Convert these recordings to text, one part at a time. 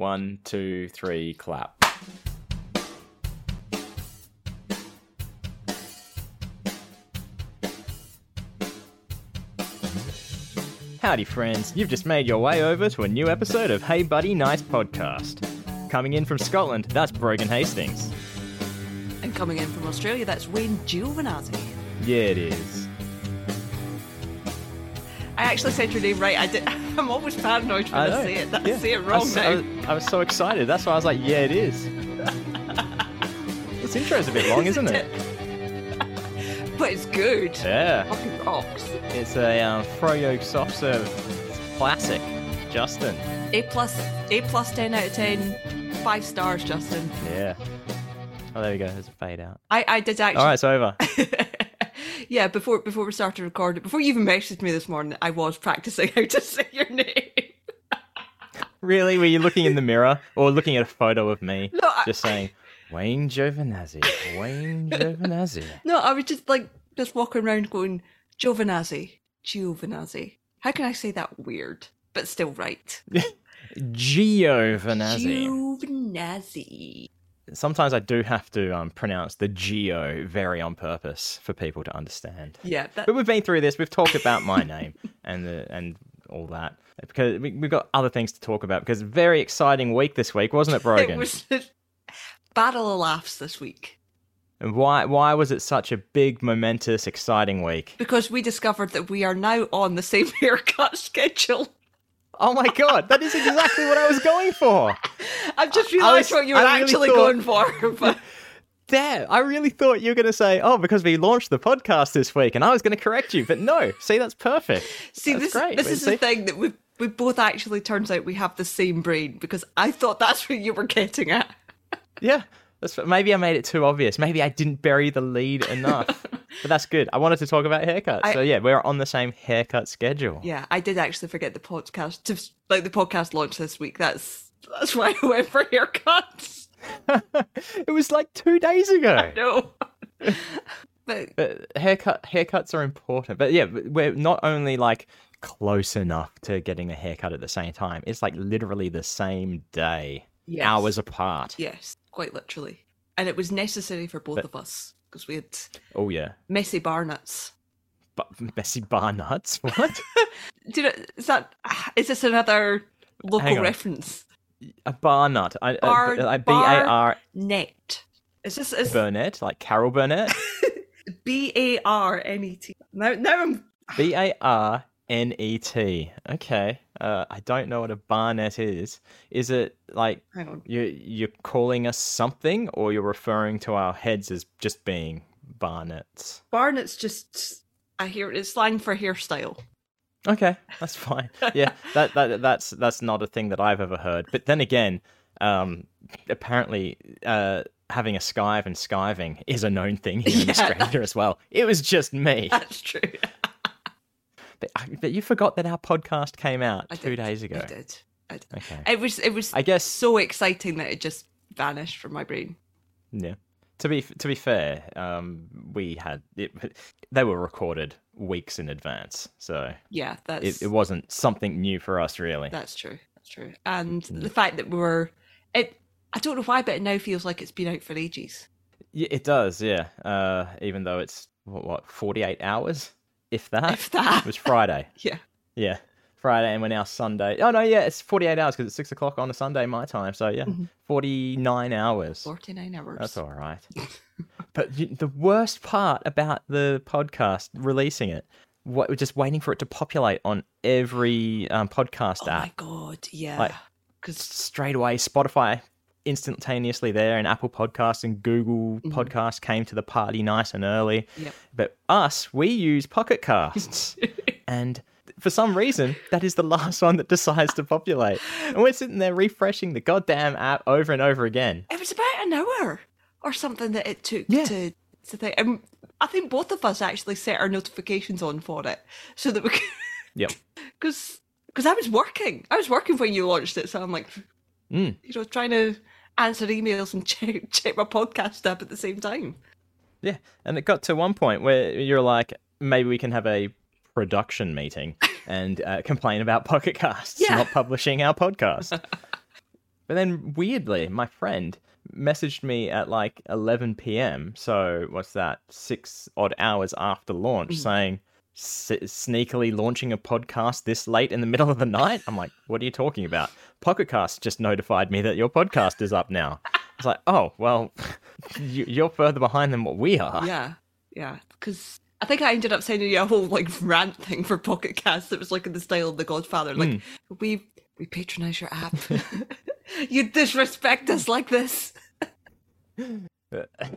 One, two, three, clap. Howdy, friends. You've just made your way over to a new episode of Hey Buddy Nice Podcast. Coming in from Scotland, that's Brogan Hastings. And coming in from Australia, that's Wayne Giovinazzi. Yeah, it is. I actually said your name right. I did. I'm always paranoid when I I, say it. That Yeah. I say it I wrong was, now. I was, I was so excited. That's why I was like, yeah, it is. this intro's a bit long, isn't it? but it's good. Yeah. Fucking rocks. It's a um, Froyo soft serve classic. Justin. A plus, A plus, ten out of ten. Five stars, Justin. Yeah. Oh, there we go. There's a fade out. I, I did actually. All right, it's over. Yeah, before before we started recording, before you even messaged me this morning, I was practicing how to say your name. really? Were you looking in the mirror or looking at a photo of me No, I- just saying, Wayne Giovinazzi, Wayne Giovinazzi? No, I was just like just walking around going Giovinazzi, Giovinazzi. How can I say that weird but still right? Giovinazzi. Giovinazzi. Sometimes I do have to um, pronounce the Geo very on purpose for people to understand. Yeah, that, But we've been through this. We've talked about my name and the, and all that because we, we've got other things to talk about. Because very exciting week this week, wasn't it, Brogan? it was battle of laughs this week And why why was it such a big, momentous, exciting week? because we discovered that we are now on the same haircut schedule. Oh my god, that is exactly what I was going for. I've just realised what you were I really actually thought- going for. But Damn, I really thought you were going to say, "Oh, because we launched the podcast this week," and I was going to correct you, but no. See, that's perfect. see, That's this great. this But is see- the thing that we we both actually turns out we have the same brain because I thought that's what you were getting at. Yeah, that's maybe I made it too obvious. Maybe I didn't bury the lead enough. But that's good. I wanted to talk about haircuts, I- so yeah, we're on the same haircut schedule. Yeah, I did actually forget the podcast to like the podcast launch this week. That's that's why I went for haircuts. it was like two days ago. No, but But haircut haircuts are important. But yeah, we're not only like close enough to getting a haircut at the same time. It's like literally the same day, yes. hours apart. Yes, quite literally, and it was necessary for both But- of us because we had Oh yeah, messy barnets. but messy barnets. What? Do you know? Is that is this another local reference? a bar nut. I, uh, Bar- uh, I, I B A R Net. Is this is Burnett, like Carol Burnett. B A R N E T? Now, now I'm B A R N E T. Okay. Uh, I don't know what a barnet is. Is it like you you're calling us something, or you're referring to our heads as just being barnets? Barnet's just I hear it's slang for hairstyle. Okay, that's fine. Yeah, that, that that's that's not a thing that I've ever heard. But then again, um, apparently, uh, having a skive and skiving is a known thing here in Yeah. Australia as well. It was just me. That's true. But, but you forgot that our podcast came out I two did. days ago. I did. I did. Okay. It was it was I guess so exciting that it just vanished from my brain. Yeah. To be to be fair, um, we had it, they were recorded weeks in advance, so Yeah, that's it, it wasn't something new for us, really. that's true. That's true. And Mm. the fact that we were it I don't know why, but it now feels like it's been out for ages. Yeah, it does, yeah. Uh, even though it's what, what forty eight hours, if that. If that. It was Friday. Yeah. Yeah, Friday, and we're now Sunday. Oh no, yeah, it's forty eight hours because it's six o'clock on a Sunday my time. So yeah, Mhm. forty nine hours. Forty nine hours. That's all right. but the worst part about the podcast releasing it, what we're just waiting for it to populate on every um, podcast app. Oh my god, yeah. Like- Because straight away. Spotify instantaneously there, and Apple Podcasts and Google Mhm. Podcasts came to the party nice and early. Yep. But us, we use Pocket Casts, and for some reason, that is the last one that decides to populate. And we're sitting there refreshing the goddamn app over and over again. it was about an hour or something that it took Yeah. to to think. And I think both of us actually set our notifications on for it so that we could. Yep. Because because I was working. I was working when you launched it, so I'm like, Mm. you know, trying to answer emails and check check my podcast app at the same time. Yeah, and it got to one point where you're like, maybe we can have a production meeting and uh, complain about Pocket Casts Yeah. not publishing our podcast. But then weirdly, my friend messaged me at like 11 p.m. So what's that? Six odd hours after launch, saying s- sneakily launching a podcast this late in the middle of the night. I'm like, what are you talking about? Pocketcast just notified me that your podcast is up now. It's like, oh well, you- you're further behind than what we are. Yeah, yeah. Because I think I ended up sending you a whole like rant thing for Pocket Cast that was like in the style of The Godfather. Like hmm. we we patronize your app. you disrespect us like this. I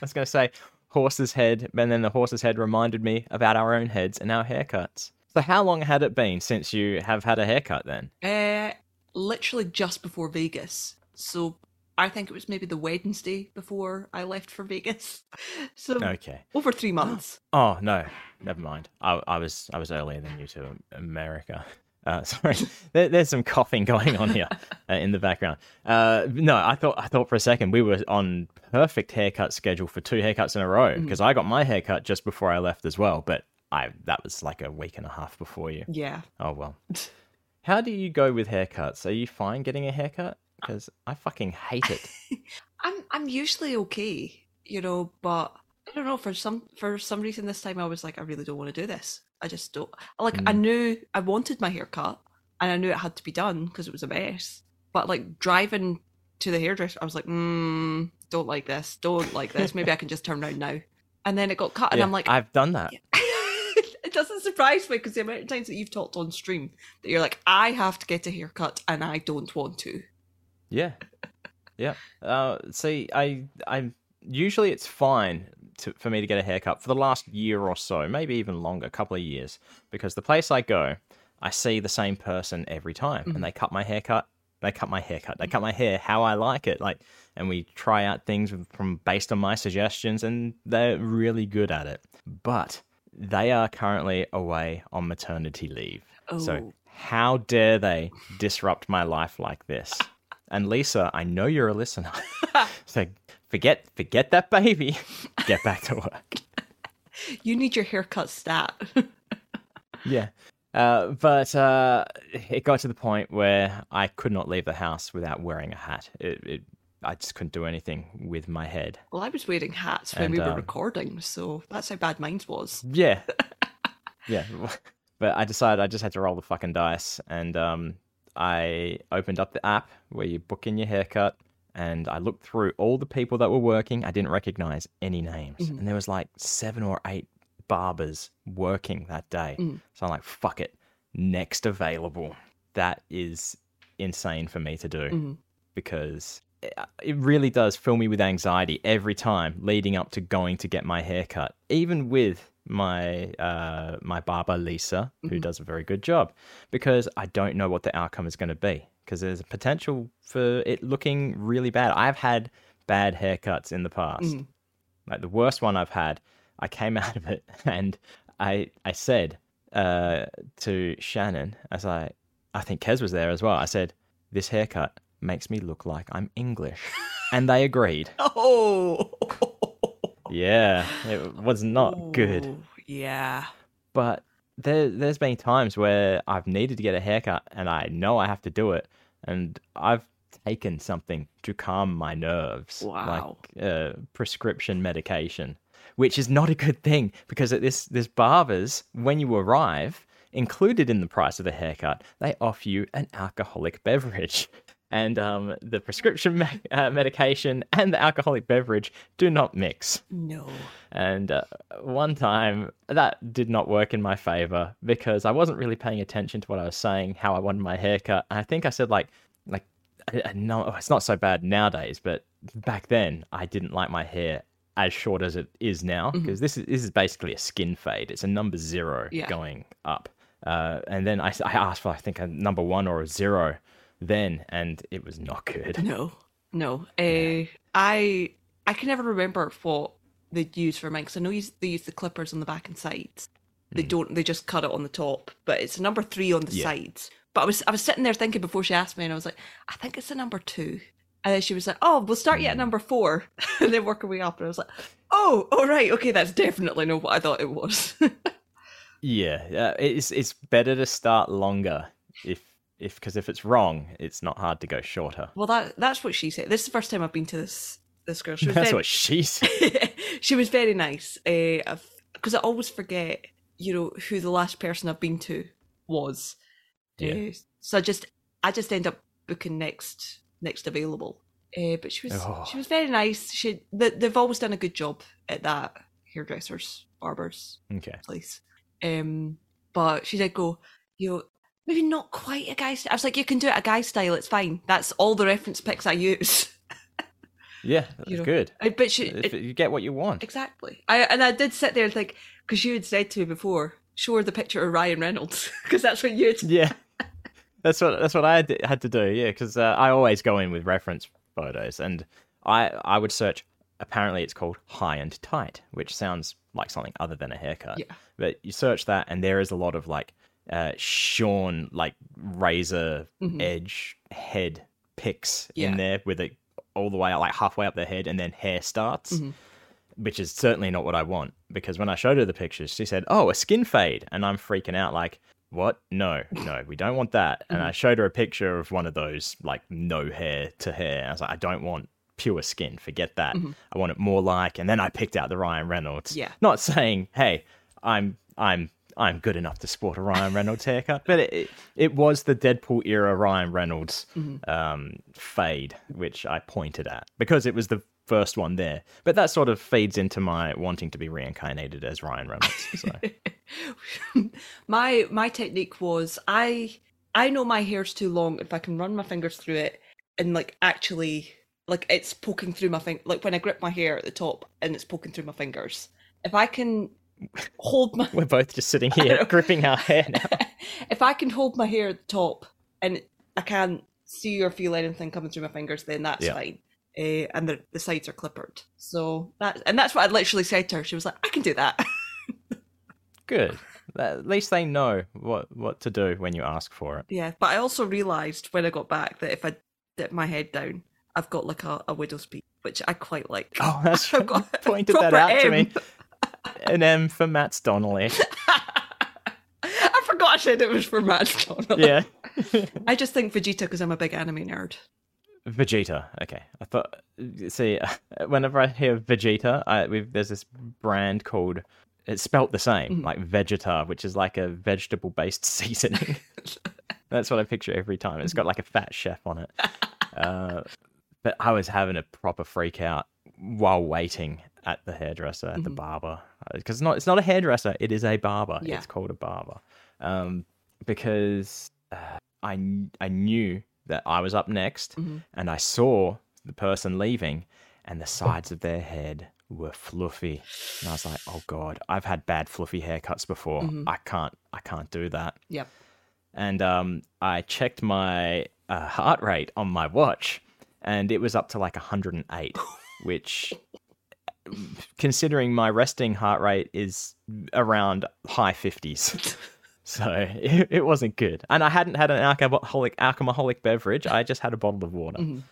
was going to say horse's head, and then the horse's head reminded me about our own heads and our haircuts. So, how long had it been since you have had a haircut then? Uh, literally just before Vegas. So I think it was maybe the Wednesday before I left for Vegas. So Okay. over three months. Oh no, never mind. I, I was I was earlier than you to America. Uh, sorry, there, there's some coughing going on here uh, in the background. Uh, no, I thought I thought for a second we were on perfect haircut schedule for two haircuts in a row because I got my haircut just before I left as well. But I that was like a week and a half before you. Yeah. Oh well. How do you go with haircuts? Are you fine getting a haircut? Because I fucking hate it. I'm I'm usually okay, you know, but I don't know for some for some reason this time I was like I really don't want to do this. I just don't like I knew I wanted my hair cut and I knew it had to be done because it was a mess. But like driving to the hairdresser, I was like, mm, don't like this, don't like this. Maybe I can just turn around now. And then it got cut, and Yeah, I'm like, I've done that. it doesn't surprise me because the amount of times that you've talked on stream that you're like, I have to get a haircut and I don't want to. Yeah, yeah. Uh, see, I, I'm usually it's fine to, for me to get a haircut for the last year or so, maybe even longer, a couple of years, because the place I go, I see the same person every time, and mm-hmm. they cut my haircut. They cut my haircut. They cut my hair how I like it. Like, and we try out things from based on my suggestions, and they're really good at it. But they are currently away on maternity leave. So Oh. how dare they disrupt my life like this? And Lisa, I know you're a listener. so forget forget that baby. Get back to work. You need your haircut stat. Yeah. Uh, but uh, it got to the point where I could not leave the house without wearing a hat. It, it, I just couldn't do anything with my head. well, I was wearing hats when And, we were um, recording, so that's how bad mine was. Yeah. yeah. But I decided I just had to roll the fucking dice. And um, I opened up the app where you book in your haircut. And I looked through all the people that were working. I didn't recognize any names. Mm-hmm. And there was like seven or eight barbers working that day. Mm. So I'm like, fuck it. Next available. That is insane for me to do mm-hmm. because it- really does fill me with anxiety every time leading up to going to get my haircut even with my uh my barber Lisa who mm-hmm. does a very good job because I don't know what the outcome is going to be because there's a potential for it looking really bad I've had bad haircuts in the past like the worst one I've had I came out of it and I I said uh to Shannon as I I think Kez was there as well I said this haircut makes me look like I'm English. and they agreed. Oh, Yeah, it was not good. Oh, Yeah. But there, there's been times where I've needed to get a haircut and I know I have to do it. And I've taken something to calm my nerves. Wow. Like uh, prescription medication, which is not a good thing because at this, this barber's, when you arrive, included in the price of the haircut, they offer you an alcoholic beverage. And um, the prescription me- uh, medication and the alcoholic beverage do not mix. No. And uh, one time that did not work in my favor because I wasn't really paying attention to what I was saying, how I wanted my haircut. I think I said like, like, no, it's not so bad nowadays, but back then I didn't like my hair as short as it is now because this is this is basically a skin fade. It's a number zero Yeah. going up. Uh, and then I, I asked for I think a number one or a zero then, and it was not good. No. No. Uh, I I can never remember what they use for mine because I know they use the clippers on the back and sides. They don't. They just cut it on the top, but it's a number three on the Yeah. sides. But I was I was sitting there thinking before she asked me, and I was like, I think it's a number two. And then she was like, "Oh, we'll start you at number four, and then work our way up." And I was like, "Oh, all right, okay, that's definitely not what I thought it was." Yeah, uh, it's it's better to start longer if if because if it's wrong, it's not hard to go shorter. Well, that that's what she said. This is the first time I've been to this this girl. She was That's very, what she said. she was very nice. Because I always forget, you know, who the last person I've been to was. Yeah. Uh, so I just I just end up booking next next available. Uh, but she was Oh. she was very nice. She they, they've always done a good job at that hairdressers barbers Okay. place. Um, but she did go, you know, maybe not quite a guy. St-. I was like, you can do it a guy style. It's fine. That's all the reference pics I use. Yeah, that's You know, good. I, but she it- you get what you want. exactly. I and I did sit there and think because you had said to me before, show her the picture of Ryan Reynolds because that's what you had. Yeah, that's what that's what I had to, had to do. Yeah, because uh, I always go in with reference photos, and I I would search. Apparently, it's called high and tight, which sounds like something other than a haircut. Yeah. But you search that, and there is a lot of like uh, shorn, like razor Mhm. edge head picks Yeah. in there with it all the way like halfway up their head, and then hair starts. Mhm. Which is certainly not what I want because when I showed her the pictures, she said, "Oh, a skin fade," and I'm freaking out like, "What? No, no, we don't want that." And I showed her a picture of one of those like no hair to hair. I was like, "I don't want pure skin. Forget that. Mhm. I want it more like." And then I picked out the Ryan Reynolds. Yeah. Not saying, "Hey, I'm I'm I'm good enough to sport a Ryan Reynolds haircut," but it it, was the Deadpool era Ryan Reynolds Mhm. um, fade, which I pointed at because it was the first one there. But that sort of feeds into my wanting to be reincarnated as Ryan Reynolds. So. my my technique was I I know my hair's too long if I can run my fingers through it and like actually like it's poking through my finger like when I grip my hair at the top and it's poking through my fingers. If I can hold my We're both just sitting here gripping our hair now. if I can hold my hair at the top and I can't see or feel anything coming through my fingers, then that's Yeah. fine. Uh, and the, the sides are clippered. So that and that's what I literally said to her. She was like, "I can do that." Good. At least they know what what to do when you ask for it. yeah, but I also realised when I got back that if I dip my head down, I've got like a, a widow's peak, which I quite like. Oh, that's I've got pointed that out to me. An M for Matt's Donnelly. I forgot I said it was for Matt Donnelly. Yeah. I just think Vegeta because I'm a big anime nerd. Vegeta. Okay, I thought. See, whenever I hear Vegeta, I we've, there's this brand called. It's spelt the same, Mhm. like Vegeta, which is like a vegetable-based seasoning. That's what I picture every time. It's got like a fat chef on it. Uh, but I was having a proper freak out while waiting at the hairdresser at the Mhm. barber because it's not it's not a hairdresser it is a barber Yeah. it's called a barber um because uh, I I knew that I was up next Mhm. and I saw the person leaving and the sides of their head were fluffy and I was like oh god I've had bad fluffy haircuts before Mhm. I can't I can't do that Yep. and um, I checked my uh, heart rate on my watch, and it was up to like 108, which, considering my resting heart rate is around high 50s, so it, it wasn't good. And I hadn't had an alcoholic alcoholic beverage; I just had a bottle of water Mhm.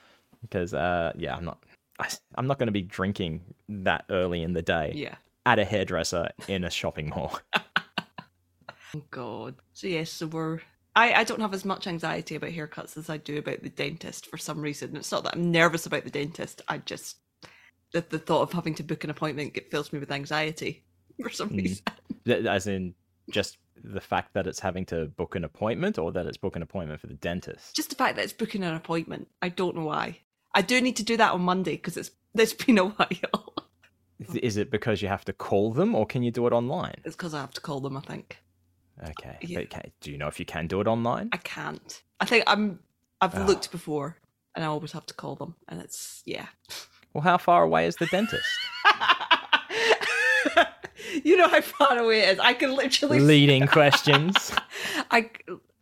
because, uh, yeah, I'm not. I, I'm not going to be drinking that early in the day Yeah. at a hairdresser in a shopping mall. Oh God. So yes, so we're. I, I don't have as much anxiety about haircuts as I do about the dentist for some reason. It's not that I'm nervous about the dentist. I just the, the thought of having to book an appointment it fills me with anxiety for some Mm. reason. As in just the fact that it's having to book an appointment or that it's book an appointment for the dentist. Just the fact that it's booking an appointment. I don't know why. I do need to do that on Monday because it's it's been a while. Is it because you have to call them or can you do it online? it's because I have to call them. I think Okay. Yeah. Can, do you know if you can do it online? I can't. I think I'm. I've Oh. looked before, and I always have to call them, and it's yeah. Well, how far away is the dentist? you know how far away it is. I can literally Leading questions. I,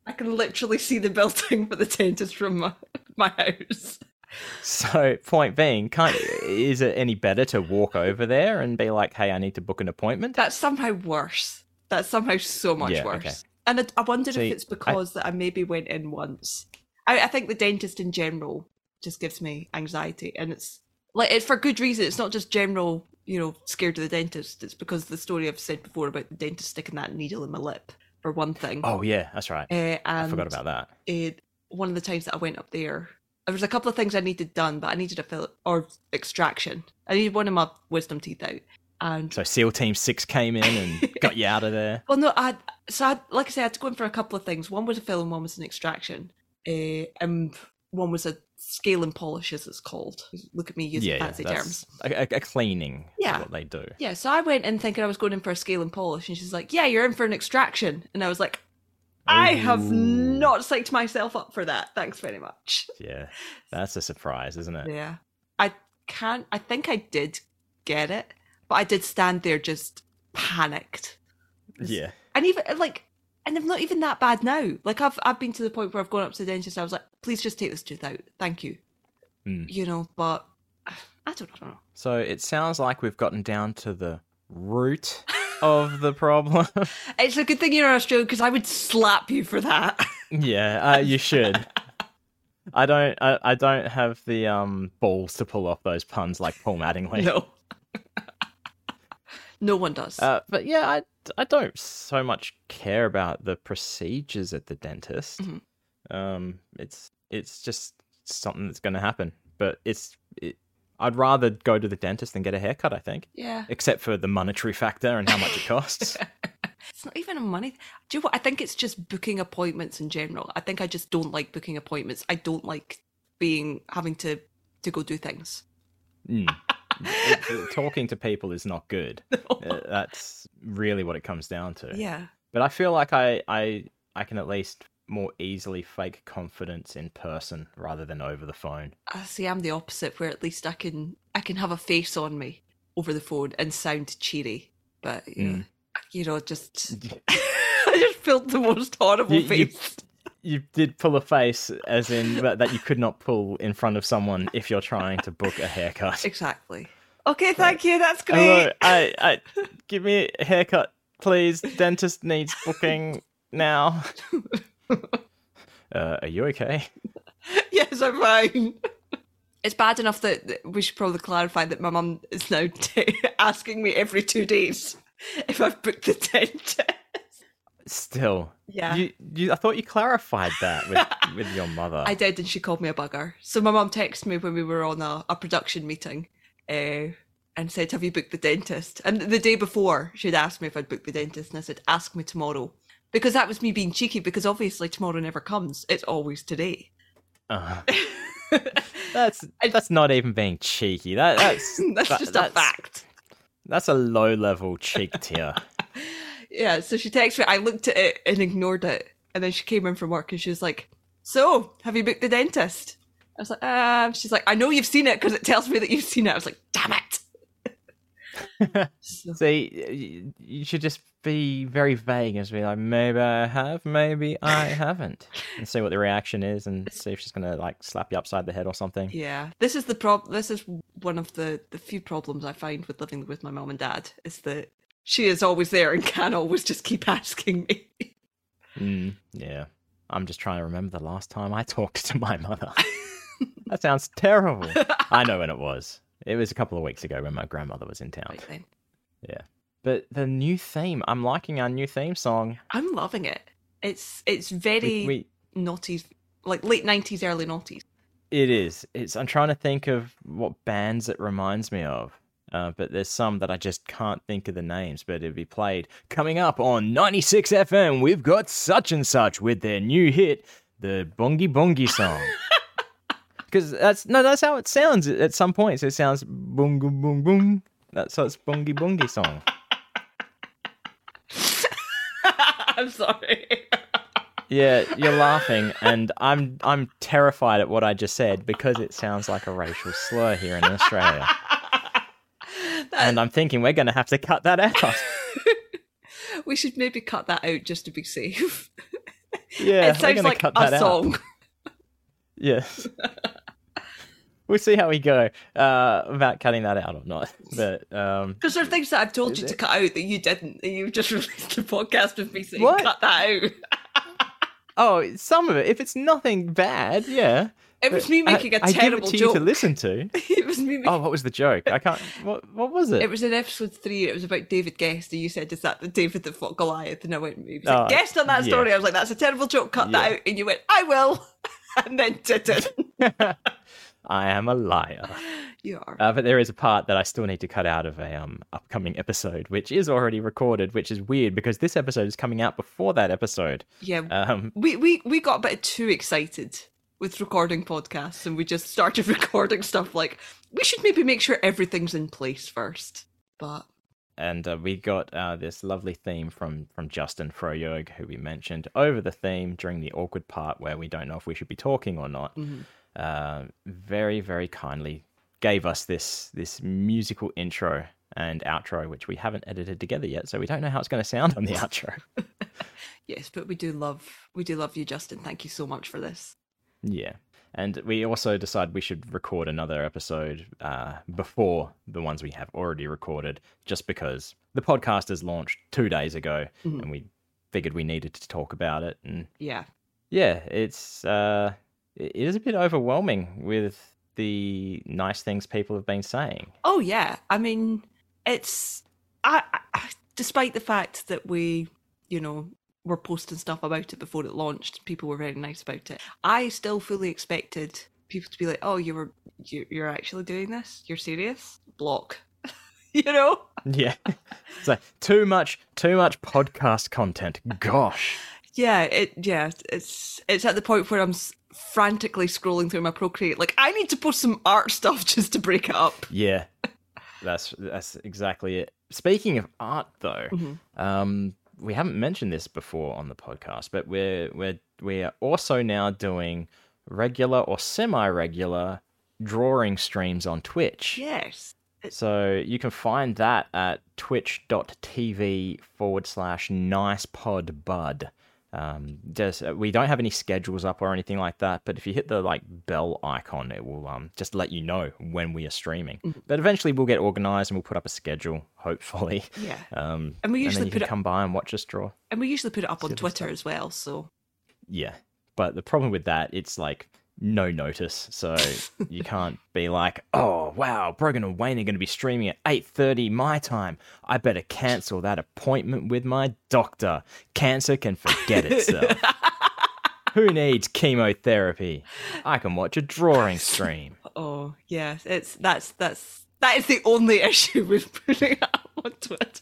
I can literally see the building for the dentist from my, my house. So, point being, can't, is it any better to walk over there and be like, hey, I need to book an appointment? That's somehow worse. That's somehow so much Yeah, worse. okay. And I, I wonder See, if it's because that I maybe went in once. I, I think the dentist in general just gives me anxiety, and it's like it's for good reason. It's not just general, you know, scared of the dentist. It's because the story I've said before about the dentist sticking that needle in my lip. for one thing. Oh yeah, that's right. Uh, and I forgot about that. it, one of the times that I went up there, there was a couple of things I needed done, but I needed a fill or extraction. I needed one of my wisdom teeth out. And So SEAL Team Six came in and got you out of there. well, no, I so I like I said, I had to go in for a couple of things. One was a fill and one was an extraction. Uh, and one was a scale and polish, as it's called. Look at me using yeah, yeah, fancy that's terms. A, a- cleaning. is Yeah. what they do. Yeah, so I went in thinking I was going in for a scale and polish, and she's like, "Yeah, you're in for an extraction," and I was like, "I have Ooh. not psyched myself up for that. Thanks very much." Yeah, that's a surprise, isn't it? Yeah, I can't. I think I did get it, but I did stand there just panicked, Yeah. and even like, and I'm not even that bad now. Like I've I've been to the point where I've gone up to the dentist. I was like, "Please just take this tooth out, thank you." Mm. You know, but I don't, I don't know. So it sounds like we've gotten down to the root of the problem. It's a good thing you're in Australia because I would slap you for that. yeah, uh, you should. I don't. I, I don't have the um balls to pull off those puns like Paul Mattingly. no. No one does. Uh, but yeah, I, I don't so much care about the procedures at the dentist. Mhm. Um, it's it's just something that's going to happen. But it's it, I'd rather go to the dentist than get a haircut. I think, yeah. except for the monetary factor and how much it costs. It's not even a money. Do you know what? I think it's just booking appointments in general. I think I just don't like booking appointments. I don't like being having to to go do things. Mm. It- talking to people is not good. Uh, that's really what it comes down to. yeah. But I feel like I, I I can at least more easily fake confidence in person rather than over the phone. I see. I'm the opposite, where at least I can I can have a face on me over the phone and sound cheery. But you know, Mm. you know, just I just felt the most horrible you- face. You did pull a face, as in that, that you could not pull in front of someone if you're trying to book a haircut. Exactly. Okay, thank you. That's great. I, I, give me a haircut, please. Dentist needs booking now. Uh, are you okay? yes, I'm fine. It's bad enough that that we should probably clarify that my mum is now t- asking me every two days if I've booked the dentist. Still, Yeah. You, you, I thought you clarified that with with your mother. I did, and she called me a bugger. So my mum texted me when we were on a, a production meeting uh, and said, Have you booked the dentist? And the day before, she'd asked me if I'd booked the dentist, and I said, Ask me tomorrow. Because that was me being cheeky, because obviously tomorrow never comes. It's always today. Uh, that's that's not even being cheeky. That that's That's that- just that's, a fact. That's a low level cheek tier. Yeah, so she texted me. I looked at it and ignored it. And then she came in from work and she was like, So, have you booked the dentist? I was like, um, she's like, I know you've seen it because it tells me that you've seen it. I was like, damn it. So- See, you, you should just be very vague and just be like, maybe I have, maybe I haven't, and see what the reaction is, and see if she's gonna like slap you upside the head or something. yeah, this is the prob. This is one of the the few problems I find with living with my mom and dad is that she is always there and can always just keep asking me. Mm, yeah, I'm just trying to remember the last time I talked to my mother. that sounds terrible. I know when it was. It was a couple of weeks ago when my grandmother was in town. right then, But the new theme, I'm liking our new theme song. I'm loving it. It's it's very We, we, naughty, like late nineties, early noughties. It is. It's. I'm trying to think of what bands it reminds me of. Uh, but there's some that I just can't think of the names. But it'll be played coming up on 96 FM. We've got such and such with their new hit, the Bongi Bongi song. Because that's no, that's how it sounds at some points. It sounds boom boom boom boom. That's how it's Bongi Bongi song. I'm sorry. Yeah, you're laughing, and I'm I'm terrified at what I just said because it sounds like a racial slur here in Australia. And I'm thinking we're going to have to cut that out. we should maybe cut that out just to be safe. Yeah, it sounds like a that song. Yes. we'll see how we go uh, about cutting that out or not. But um, Because there are things that I've told you to cut out that you didn't. And you just released a podcast with me saying What? cut that out. Oh, some of it. If it's nothing bad, yeah. It was me making a I, terrible I give it to joke. you to listen to. it was me. Making... Oh, what was the joke? I can't. What What was it? It was in episode three. It was about David Guest, and you said, "Is that the David that fought Goliath?" And I went, "He was like, Oh, Guest on that yeah. story." I was like, "That's a terrible joke. Cut that out." And you went, "I will," and then did it. I am a liar. You are. Uh, but there is a part that I still need to cut out of a um upcoming episode, which is already recorded, which is weird because this episode is coming out before that episode. yeah, Um, we we we got a bit too excited with recording podcasts, and we just started recording stuff like we should maybe make sure everything's in place first. But and uh, we got uh, this lovely theme from from Justin Froyog, who we mentioned over the theme during the awkward part where we don't know if we should be talking or not. mhm. Uh, very very kindly gave us this this musical intro and outro, which we haven't edited together yet, so we don't know how it's going to sound on the outro. yes, but we do love we do love you, Justin. Thank you so much for this. Yeah. And we also decide we should record another episode uh, before the ones we have already recorded, just because the podcast is launched two days ago, Mhm. and we figured we needed to talk about it. And Yeah. yeah, it's uh, it is a bit overwhelming with the nice things people have been saying. Oh yeah, I mean, it's I, I despite the fact that we, you know, were posting stuff about it before it launched, people were very nice about it. I still fully expected people to be like, "Oh, you were you, you're actually doing this? You're serious?" Block, you know. Yeah, so too much, too much podcast content. Gosh. Yeah, it yeah, it's it's at the point where I'm frantically scrolling through my Procreate, like I need to post some art stuff just to break it up. Yeah, that's that's exactly it. Speaking of art, though, Mhm. um, we haven't mentioned this before on the podcast, but we're we're we are also now doing regular or semi-regular drawing streams on Twitch. Yes. So you can find that at twitch.tv forward slash nicepodbud. Um, just uh, we don't have any schedules up or anything like that, but if you hit the like bell icon, it will um just let you know when we are streaming. Mm-hmm. But eventually we'll get organized and we'll put up a schedule, hopefully. Yeah. Um, And we usually you put it- come by and watch us draw. And we usually put it up on Twitter as well, so Yeah, but the problem with that, it's like no notice, so you can't be like, "Oh wow, Brogan and Wayne are going to be streaming at eight thirty my time. I better cancel that appointment with my doctor. Cancer can forget itself. Who needs chemotherapy? I can watch a drawing stream." Oh yes, it's that's that's that is the only issue with putting it up on Twitter.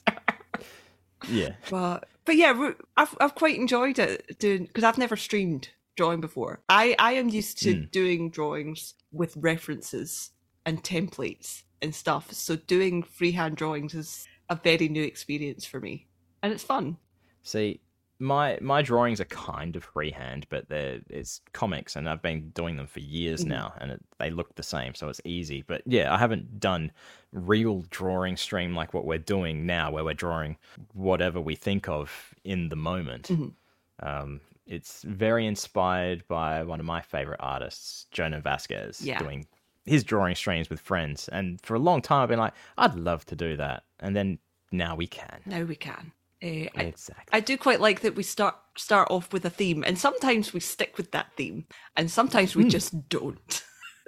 Yeah, But but yeah, I've I've quite enjoyed it doing because I've never streamed drawing before. I I am used to Mm. doing drawings with references and templates and stuff. So doing freehand drawings is a very new experience for me, and it's fun. See, my my drawings are kind of freehand, but they're it's comics, and I've been doing them for years Mhm. now, and it, they look the same, so it's easy. But yeah, I haven't done real drawing stream like what we're doing now, where we're drawing whatever we think of in the moment. Mhm. Um, it's very inspired by one of my favorite artists, Jhonen Vasquez, Yeah. doing his drawing streams with friends. And for a long time, I've been like, I'd love to do that, and then now we can. Now we can. Uh, I, Exactly. I do quite like that we start start off with a theme, and sometimes we stick with that theme, and sometimes we Hmm. just don't.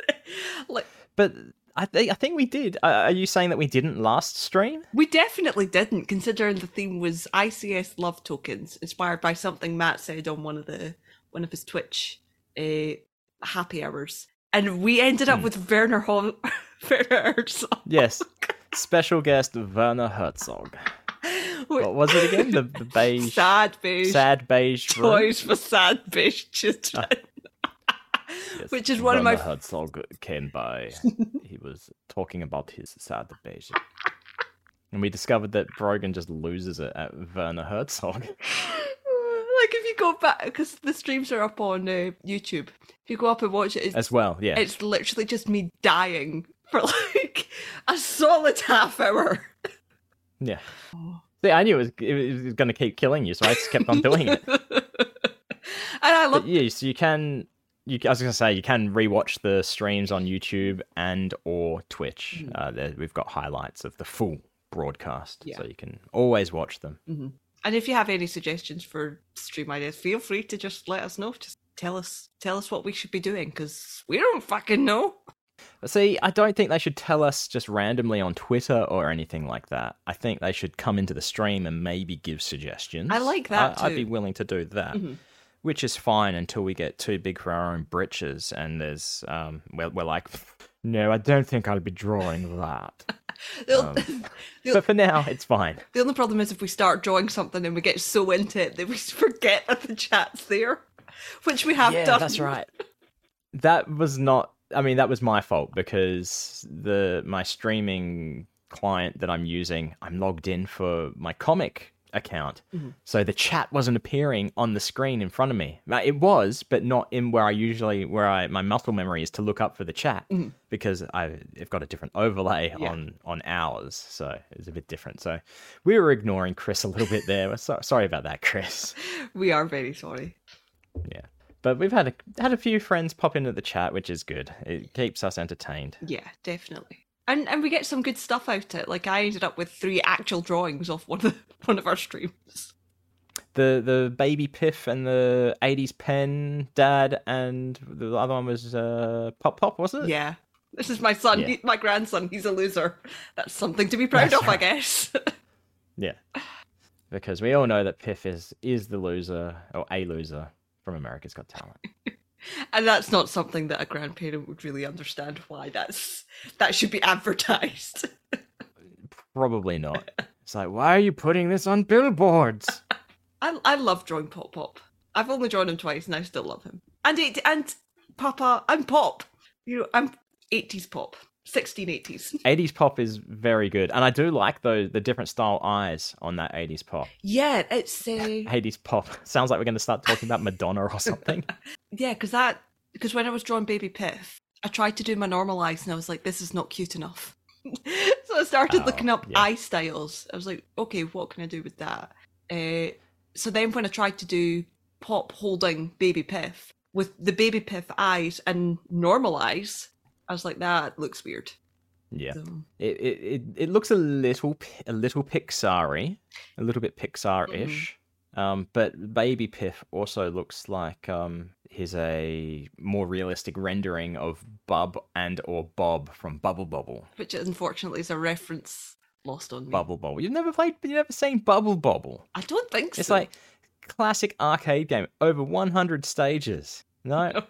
like But I, th- I think we did. Uh, are you saying that we didn't last stream? we definitely didn't, considering the theme was ICS love tokens, inspired by something Matt said on one of the one of his Twitch uh, happy hours, and we ended up Hmm. with Werner Ho- Werner Herzog. Yes. Special guest Werner Herzog. What was it again? The, the beige, sad beige sad beige room? for sad beige children. Yes. which is one of my Herzog came by. he was talking about his sad beige. And we discovered that Brogan just loses it at Werner Herzog. like if you go back because the streams are up on uh, YouTube. If you go up and watch it, As well, yeah. it's literally just me dying for like a solid half hour. Yeah. See, I knew it was, it was going to keep killing you, so I just kept on doing it. and I love But yeah, so you can. You, I was going to say you can rewatch the streams on YouTube and or Twitch. Mhm. Uh, there, we've got highlights of the full broadcast, Yeah. so you can always watch them. And if you have any suggestions for stream ideas, feel free to just let us know. Just tell us tell us what we should be doing because we don't fucking know. See, I don't think they should tell us just randomly on Twitter or anything like that. I think they should come into the stream and maybe give suggestions. I like that I, I'd be willing to do that, Mhm. Which is fine until we get too big for our own britches and there's, um, we're, we're like, no, I don't think I'll be drawing that. Um, but for now, it's fine. the only problem is if we start drawing something and we get so into it that we forget that the chat's there, which we have yeah, done. that's right. That was not. I mean, that was my fault because the my streaming client that I'm using, I'm logged in for my comic account, Mhm. so the chat wasn't appearing on the screen in front of me. It was, but not in where I usually where I my muscle memory is to look up for the chat Mhm. because I've got a different overlay Yeah. on on ours, so it's a bit different. So we were ignoring Chris a little bit there. So, sorry about that, Chris. We are very sorry. Yeah. But we've had a, had a few friends pop into the chat, which is good. It keeps us entertained. Yeah, definitely. And and we get some good stuff out of it. Like I ended up with three actual drawings off one of the, one of our streams. The the baby Piff and the 80s pen dad and the other one was uh, Pop Pop, was it? Yeah. This is my son, Yeah. he, my grandson. He's a loser. That's something to be proud That's of, I guess. Yeah. Because we all know that Piff is is the loser or a loser from America's Got Talent. and that's not something that a grandparent would really understand why that's that should be advertised. Probably not. It's like, why are you putting this on billboards? I I love drawing Pop Pop. I've only drawn him twice, and I still love him. And it and Papa, I'm Pop. You know, I'm 80s Pop, 1680s. 80s pop is very good, and I do like those the different style eyes on that 80s pop. Yeah, it's uh, 80s pop sounds like we're going to start talking about Madonna or something. yeah, because that because when I was drawing Baby Piff, I tried to do my normal eyes, and I was like, this is not cute enough. so I started Oh, looking up yeah. eye styles. I was like, okay, what can I do with that? Uh, so then when I tried to do Pop holding Baby Piff with the Baby Piff eyes and normal eyes, I was like, that looks weird. Yeah. So, It, it it it looks a little a little Pixar-y, a little bit Pixar-ish. Um, but Baby Piff also looks like um he's a more realistic rendering of Bub and or Bob from Bubble Bobble. which unfortunately is a reference lost on me. Bubble Bobble. You've never played, you've never seen Bubble Bobble. I don't think so. It's like classic arcade game, over 100 stages. No.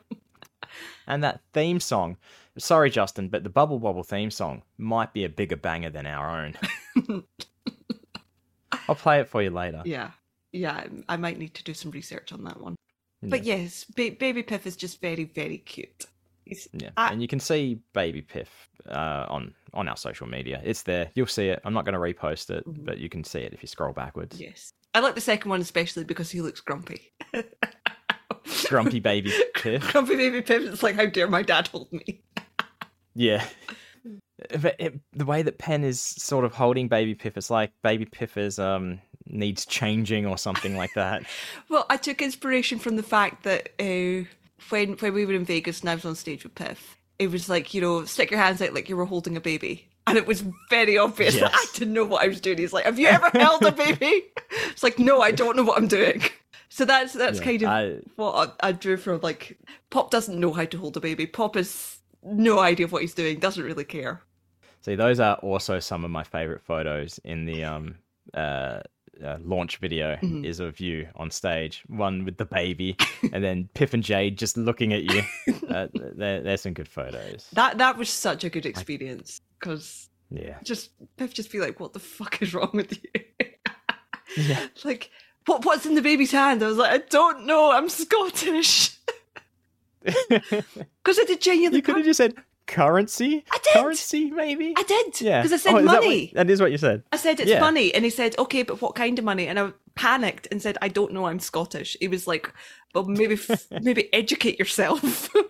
and that theme song. Sorry, Justin, but the Bubble Bobble theme song might be a bigger banger than our own. I'll play it for you later. yeah, yeah. I might need to do some research on that one. But yes, ba- Baby Piff is just very, very cute. He's, Yeah, I- and you can see Baby Piff uh, on on our social media. It's there. You'll see it. I'm not going to repost it, Mhm. but you can see it if you scroll backwards. yes, I like the second one especially because he looks grumpy. Grumpy Baby Piff. grumpy Baby Piff. It's like, how dare my dad hold me? Yeah. But it, the way that Pen is sort of holding Baby Piff, it's like Baby Piff is um needs changing or something like that. Well, I took inspiration from the fact that uh, when when we were in Vegas and I was on stage with Piff, it was like you know, stick your hands out like you were holding a baby, and it was very obvious that I didn't know what I was doing. He's like, "Have you ever held a baby?" It's like, "No, I don't know what I'm doing." So that's that's Yeah, kind of I- what I, I drew from. Like, Pop doesn't know how to hold a baby. Pop has no idea of what he's doing. Doesn't really care. See, those are also some of my favorite photos in the um uh, uh launch video Mhm. is of you on stage, one with the baby, and then Piff and Jade just looking at you. uh, there, there's some good photos. That that was such a good experience because Yeah. just Piff just be like, "What the fuck is wrong with you?" Yeah. like what what's in the baby's hand? I was like, I don't know. I'm Scottish because I did genuinely. you could have just said currency. I did. Currency, maybe. I did. Yeah. because I said Oh, is that what- money. that is what you said. I said it's Yeah. money, and he said, "Okay, but what kind of money?" And I panicked and said, "I don't know. I'm Scottish." He was like, "Well, maybe maybe educate yourself."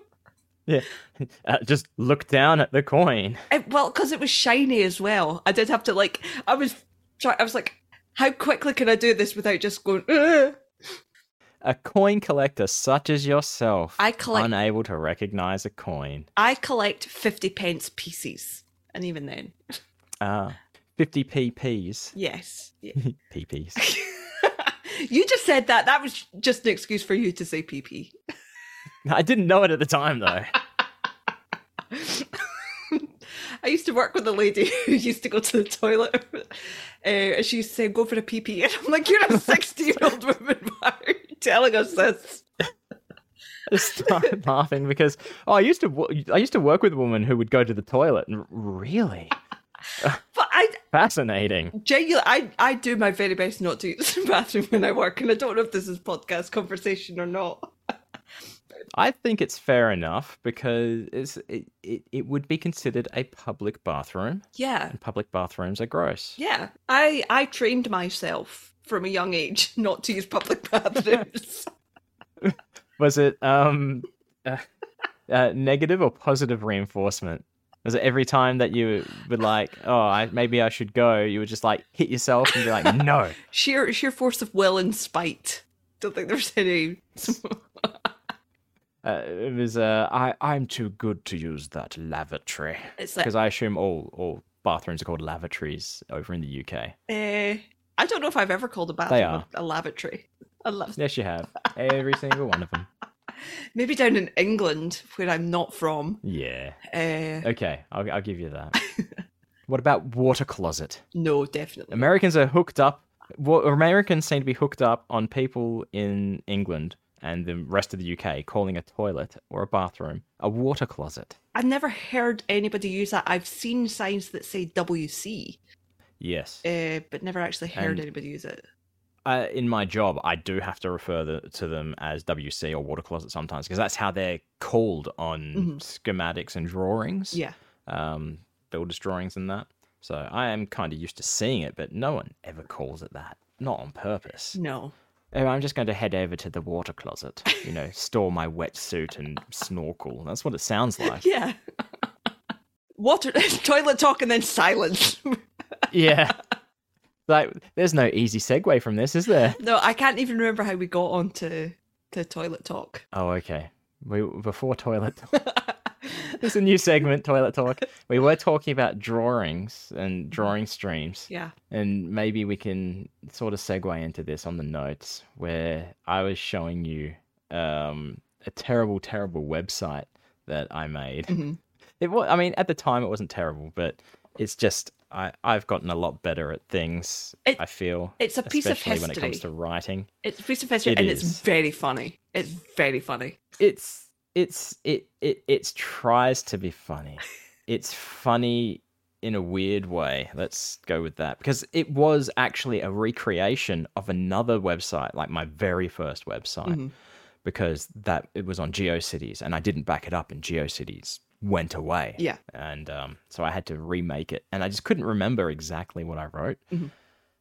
Yeah. Uh, just look down at the coin. And- well, because it was shiny as well. I did have to like. I was trying. I was like, "How quickly can I do this without just going?" "Ugh." A coin collector such as yourself, I collect. unable to recognize a coin. I collect fifty pence pieces, and even then, Ah, 50 pp's. yes. Yeah. pp's. You just said that. That was just an excuse for you to say PP. I didn't know it at the time though. I used to work with a lady who used to go to the toilet. Uh, and she used to say, go for a PP. And I'm like, you're a 60 year old woman. You telling us this? I just started laughing because oh, I used to wo- I used to work with a woman who would go to the toilet and really But I fascinating. genuinely, I, I do my very best not to use the bathroom when I work. And I don't know if this is podcast conversation or not. I think it's fair enough because it's, it, it it would be considered a public bathroom, Yeah. and public bathrooms are gross. Yeah. I, I trained myself from a young age not to use public bathrooms. Was it um uh, uh, negative or positive reinforcement? Was it every time that you were like, oh, I, maybe I should go, you would just like hit yourself and be like, no. sheer sheer force of will and spite. Don't think there's any. Uh, it was uh, I I'm too good to use that lavatory It's like because I assume all all bathrooms are called lavatories over in the UK. uh, I don't know if I've ever called a bathroom a, a lavatory. A la- Yes, you have every single one of them. Maybe down in England, where I'm not from. Yeah. Uh, Okay, I'll I'll give you that. what about water closet? no, definitely. Americans are hooked up. Well, Americans seem to be hooked up on people in England and the rest of the UK calling a toilet or a bathroom a water closet. I've never heard anybody use that. I've seen signs that say WC, Yes. uh, but never actually heard And- anybody use it. uh, in my job, I do have to refer the, to them as WC or water closet sometimes because that's how they're called on Mhm. schematics and drawings, Yeah. um, builders' drawings and that. So I am kind of used to seeing it, but no one ever calls it that. Not on purpose. No. Oh, I'm just going to head over to the water closet, you know, store my wetsuit and snorkel. That's what it sounds like. Yeah. Water, toilet talk, and then silence. Yeah. Like, there's no easy segue from this, is there? no, I can't even remember how we got on to, to toilet talk. Oh, okay. We before toilet. It's a new segment, toilet talk. We were talking about drawings and drawing streams, yeah. and maybe we can sort of segue into this on the notes where I was showing you um, a terrible, terrible website that I made. Mhm. It was, I mean, at the time it wasn't terrible, but it's just I I've gotten a lot better at things. It- I feel it's a piece of especially when it comes to writing. It's a piece of history, It and is. it's very funny. It's very funny. it's it's it it it tries to be funny. It's funny in a weird way. Let's go with that because it was actually a recreation of another website, like my very first website, Mhm. because that it was on GeoCities and I didn't back it up, in GeoCities went away. Yeah. and um, so I had to remake it, and I just couldn't remember exactly what I wrote. Mhm.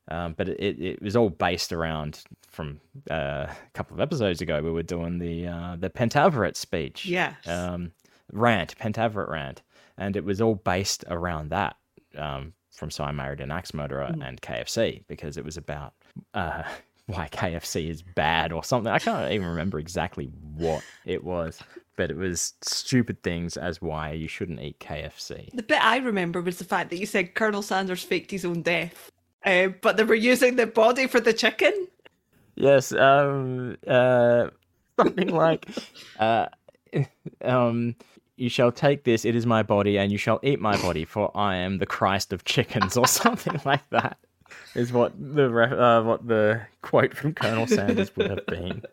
Um, but it, it was all based around from uh, a couple of episodes ago. We were doing the uh, the Pentaverate speech, Yes. um, rant, Pentaverate rant, and it was all based around that um, from So I Married an Axe Murderer Mhm. and KFC because it was about uh, why KFC is bad or something. I can't even remember exactly what it was, but it was stupid things as why you shouldn't eat KFC. The bit I remember was the fact that you said Colonel Sanders faked his own death, uh, but they were using the body for the chicken. Yes, um, uh, something like, uh, um, you shall take this, it is my body, and you shall eat my body, for I am the Christ of chickens, or something like that. Is what the re- uh, what the quote from Colonel Sanders would have been.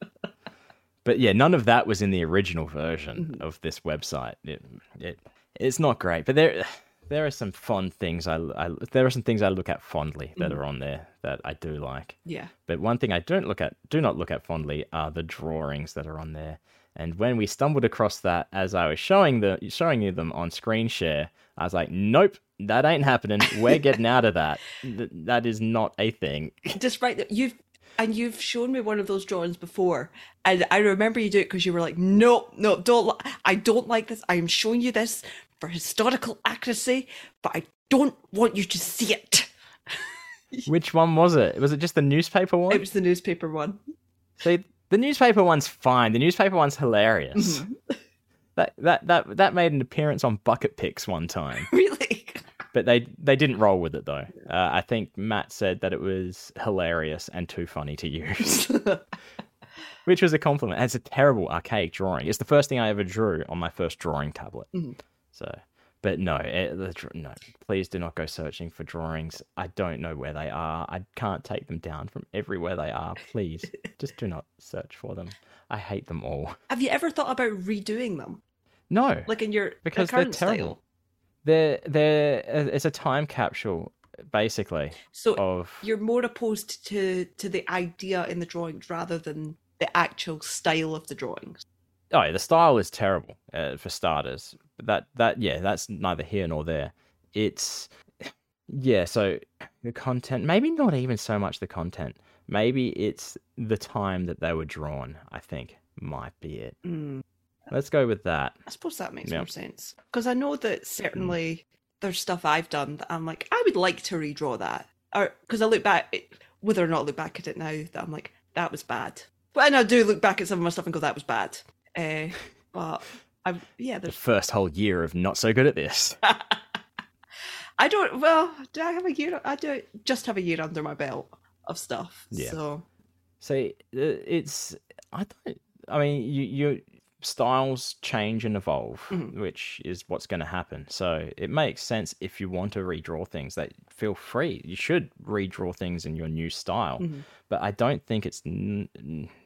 But yeah, none of that was in the original version mm-hmm. of this website. It, it it's not great, but there there are some fond things I, I there are some things I look at fondly that mm-hmm. are on there that I do like. Yeah. But one thing I don't look at, do not look at fondly, are the drawings that are on there. And when we stumbled across that as I was showing the showing you them on screen share, I was like, "Nope, that ain't happening. We're getting out of that. Th- that is not a thing." Despite that, you've and you've shown me one of those drawings before, and I remember you do it because you were like, "No, no, don't. li- I don't like this. I am showing you this for historical accuracy, but I don't want you to see it." Which one was it? Was it just the newspaper one? It was the newspaper one. See, the newspaper one's fine. The newspaper one's hilarious. Mm-hmm. That that that that made an appearance on Bucket Picks one time. Really? But they they didn't roll with it though. Uh, I think Matt said that it was hilarious and too funny to use, which was a compliment. It's a terrible archaic drawing. It's the first thing I ever drew on my first drawing tablet. Mhm. So, but no, it, the, no. Please do not go searching for drawings. I don't know where they are. I can't take them down from everywhere they are. Please, just do not search for them. I hate them all. Have you ever thought about redoing them, No, like in your because the they're terrible. style? They're they're it's a time capsule basically So of you're more opposed to to the idea in the drawings rather than the actual style of the drawings. oh yeah, the style is terrible uh, for starters. But that that yeah, that's neither here nor there. It's yeah, so the content maybe not even so much the content. Maybe it's the time that they were drawn. I think might be it. Mm. Let's go with that. I suppose that makes more sense because I know that certainly there's stuff I've done that I'm like I would like to redraw that, or because I look back, whether or not I look back at it now, that I'm like that was bad. But and I do look back at some of my stuff and go that was bad. Uh, but I yeah, The first whole year of not so good at this. I don't. Well, do I have a year? I do just have a year under my belt of stuff. Yeah. So See, uh, it's I don't. I mean, you you styles change and evolve, Mhm. which is what's going to happen. So it makes sense if you want to redraw things. That feel free. You should redraw things in your new style. Mhm. But I don't think it's n-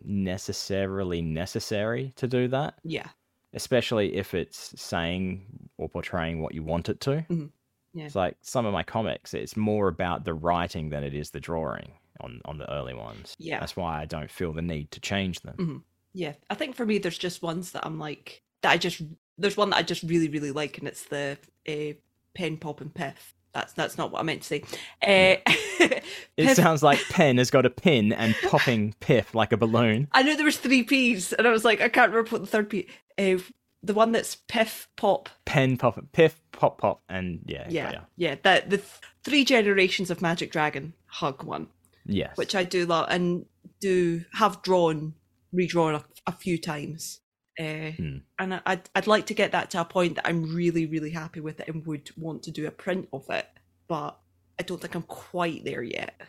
necessarily necessary to do that, yeah, especially if it's saying or portraying what you want it to. Mhm. Yeah. It's like some of my comics. It's more about the writing than it is the drawing on on the early ones. Yeah. That's why I don't feel the need to change them. Yeah. I think for me, there's just ones that I'm like that. I just there's one that I just really really like, and it's the uh, pen pop and piff. That's that's not what I meant to say. Uh, It sounds like Pen has got a pin and popping Piff like a balloon. I knew there was three P's, and I was like, I can't remember what the third P. Uh, the one that's piff pop Pen pop Piff pop pop and yeah yeah, ya. yeah. That the th- three generations of Magic Dragon hug one, yes which I do love and do have drawn, redrawn a, a few times. Uh, Hmm. And I'd I'd like to get that to a point that I'm really really happy with it and would want to do a print of it, but I don't think I'm quite there yet.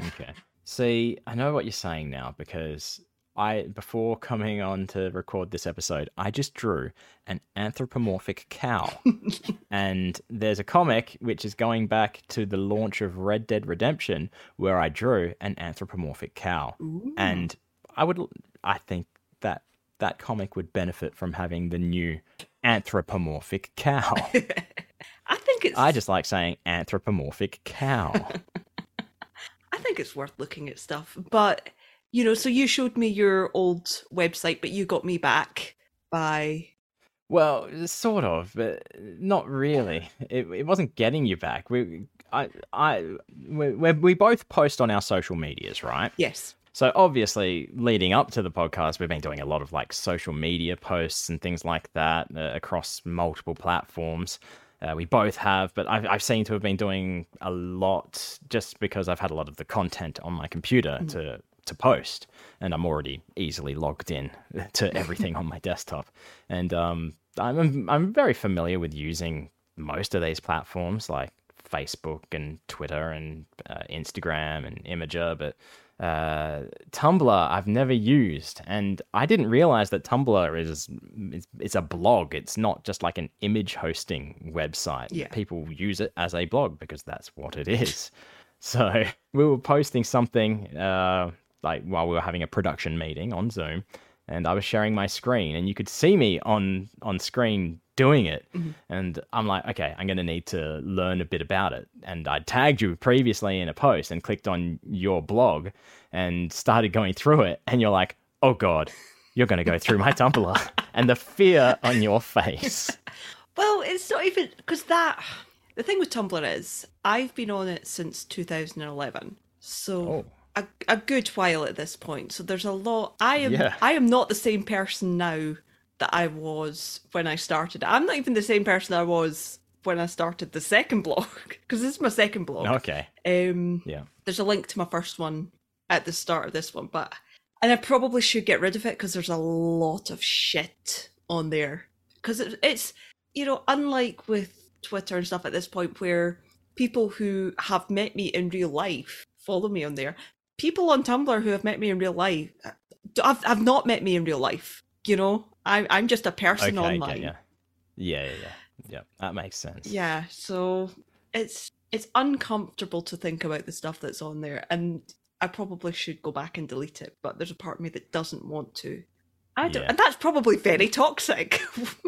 Okay. See, I know what you're saying now because I before coming on to record this episode, I just drew an anthropomorphic cow. and there's a comic which is going back to the launch of Red Dead Redemption where I drew an anthropomorphic cow. Ooh. And I would I think that that comic would benefit from having the new anthropomorphic cow. I think it's I just like saying anthropomorphic cow. I think it's worth looking at stuff. But you know, so you showed me your old website, but you got me back by Well, sort of, but not really. It, it wasn't getting you back. We, I, I, we, we we both post on our social medias, right? yes. So obviously, leading up to the podcast, we've been doing a lot of like social media posts and things like that uh, across multiple platforms. Uh, we both have, but I've, I've seen to have been doing a lot just because I've had a lot of the content on my computer to to post, and I'm already easily logged in to everything on my desktop, and um, I'm I'm very familiar with using most of these platforms like Facebook and Twitter and uh, Instagram and Imgur, but uh, Tumblr I've never used, and I didn't realize that Tumblr is it's, it's a blog. It's not just like an image hosting website. Yeah. People use it as a blog because that's what it is. so we were posting something uh, like while we were having a production meeting on Zoom, and I was sharing my screen, and you could see me on on screen doing it. Mm-hmm. And I'm like, okay, I'm going to need to learn a bit about it. And I tagged you previously in a post and clicked on your blog and started going through it. And you're like, oh God, you're going to go through my Tumblr. and the fear on your face. Well, it's not even because that. The thing with Tumblr is, I've been on it since 2011, so Oh. a, a good while at this point. So there's a lot. I am. Yeah. I am not the same person now that I was when I started. I'm not even the same person I was when I started the second blog because this is my second blog. Okay. Um, Yeah. there's a link to my first one at the start of this one, but and I probably should get rid of it because there's a lot of shit on there. Because it, it's you know, unlike with Twitter and stuff at this point where people who have met me in real life follow me on there. People on Tumblr who have met me in real life have, have not met me in real life. You know, I'm I'm just a person Okay, online. yeah, yeah, yeah, yeah, yeah. Yeah, that makes sense. Yeah, so it's it's uncomfortable to think about the stuff that's on there, and I probably should go back and delete it. But there's a part of me that doesn't want to. I don't, Yeah. and that's probably very toxic.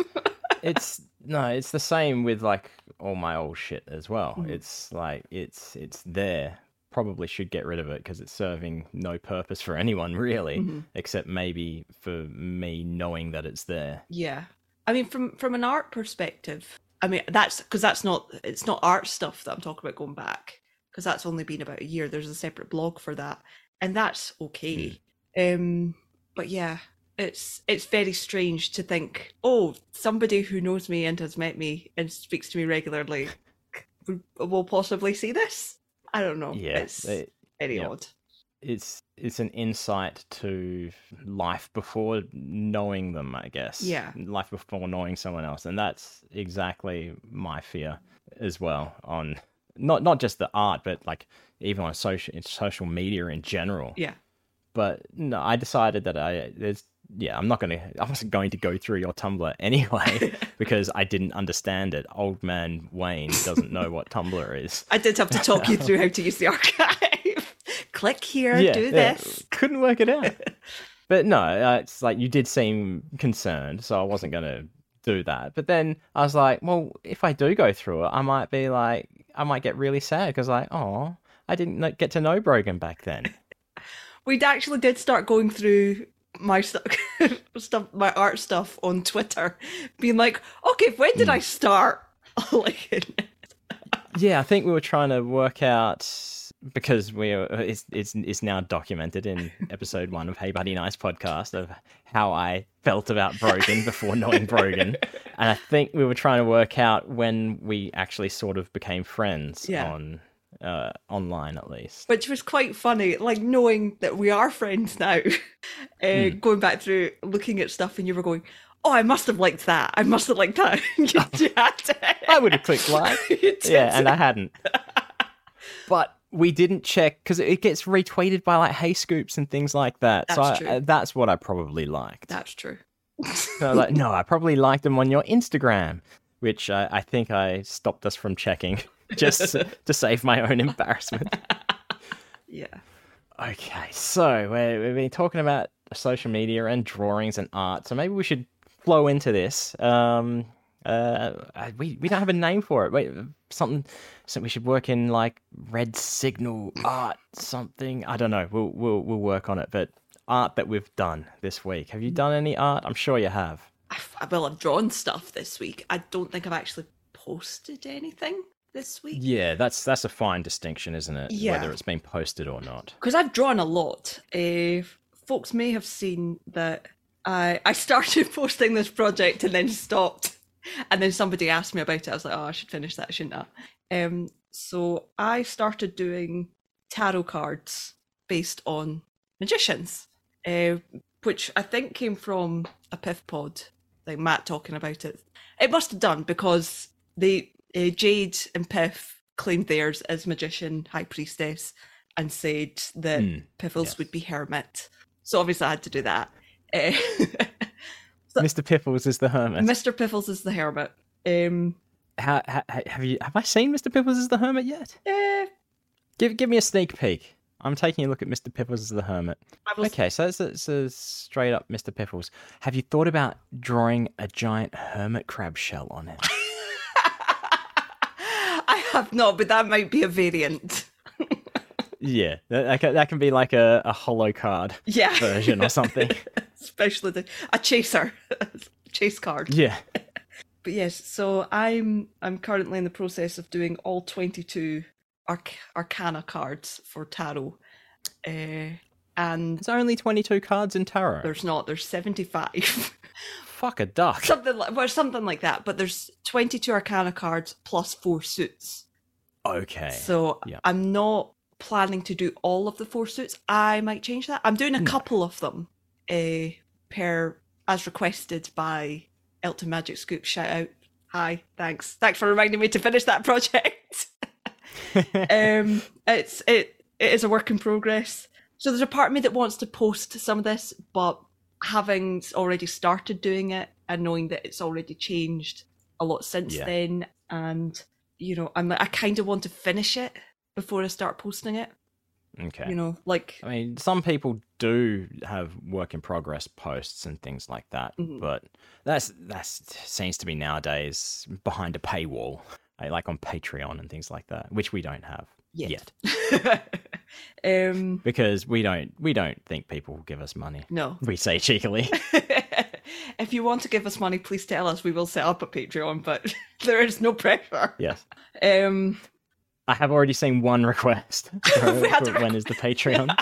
it's no, it's the same with like all my old shit as well. Mhm. It's like it's it's there. Probably should get rid of it because it's serving no purpose for anyone really, Mhm. except maybe for me knowing that it's there. Yeah, I mean, from from an art perspective, I mean that's because that's not it's not art stuff that I'm talking about going back because that's only been about a year. There's a separate blog for that, and that's okay. Um, but yeah, it's it's very strange to think, oh, somebody who knows me and has met me and speaks to me regularly will possibly see this. I don't know. Yeah, it's it- very yeah. odd. it's it's an insight to life before knowing them, I guess. Yeah. life before knowing someone else, and that's exactly my fear as well. On not not just the art, but like even on social in social media in general. Yeah. But no, I decided that I there's yeah, I'm not gonna I wasn't going to go through your Tumblr anyway because I didn't understand it. Old man Wayne doesn't know what Tumblr is. I did have to talk you through how to use the archive. Click here, do this. Couldn't work it out. but no, uh, it's like you did seem concerned, so I wasn't going to do that. But then I was like, well, if I do go through it, I might be like, I might get really sad because, like, oh, I didn't get to know Brogan back then. we actually did start going through my stuff, stuff, my art stuff on Twitter, being like, okay, when did hmm. I start? Oh like, yeah, I think we were trying to work out because we are, uh, it's, it's it's now documented in episode one of Hey Buddy Nice podcast of how I felt about Brogan before knowing Brogan, and I think we were trying to work out when we actually sort of became friends Yeah. on uh, online at least. which was quite funny, like knowing that we are friends now, uh, going back through looking at stuff, and you were going, "Oh, I must have liked that. I must have liked that." I would have clicked like. Yeah, and I hadn't. But we didn't check because it gets retweeted by like Hey Scoops and things like that. so That's I, true. uh, that's what I probably liked. That's true. So like, no, I probably liked them on your Instagram, which I, I think I stopped us from checking just to save my own embarrassment. Yeah. Okay, so we we've been talking about social media and drawings and art, so maybe we should flow into this. Um, uh, we we don't have a name for it. Wait, something. So we should work in like red signal art, something. I don't know. We'll we'll we'll work on it. But art that we've done this week. Have you done any art? I'm sure you have. I've, well, I've drawn stuff this week. I don't think I've actually posted anything this week. Yeah, that's that's a fine distinction, isn't it? Yeah. Whether it's been posted or not. because I've drawn a lot. Uh, folks may have seen that I I started posting this project and then stopped, and then somebody asked me about it. I was like, oh, I should finish that, shouldn't I? Um, so I started doing tarot cards based on magicians, uh, which I think came from a piff pod, like Matt talking about it. It must have done because they uh, Jade and Piff claimed theirs as magician, high priestess, and said that Hmm, Piffles yes. would be hermit. So obviously I had to do that. Uh, So- Mr. Piffles is the hermit. Mr. Piffles is the hermit. Um, How, ha have you have I seen Mr. Piffles as the hermit yet? eh, Give give me a sneak peek. I'm taking a look at Mr. Piffles as the hermit. Was Okay, so it's a, it's a straight up Mr. Piffles. Have you thought about drawing a giant hermit crab shell on it? I have not, but that might be a variant. yeah, that, that, can, that can be like a, a holo card Yeah. version or something. Especially the a chaser. Chase card. yeah. But yes, so I'm I'm currently in the process of doing all 22 arc- arcana cards for tarot. Uh, and There's only 22 cards in tarot. there's not there's 75. Fuck a duck. something like well, something like that, but there's 22 arcana cards plus 4 suits. Okay. So yeah. I'm not planning to do all of the four suits. I might change that. I'm doing a No. couple of them uh, per as requested by Elton Magic Scoop. Shout out. Hi, thanks. Thanks for reminding me to finish that project. um, it's it it is a work in progress. So there's a part of me that wants to post some of this, but having already started doing it and knowing that it's already changed a lot since Yeah. then, and you know, I'm I kind of want to finish it before I start posting it. Okay. You know, like I mean, some people do have work in progress posts and things like that, Mhm. but that's that seems to be nowadays behind a paywall, eh, like on Patreon and things like that, which we don't have Yet. yet, um, because we don't we don't think people will give us money. no. We say cheekily. if you want to give us money, please tell us. We will set up a Patreon, but there is no pressure. yes, Um, I have already seen one request. For, We had for to when is the Patreon?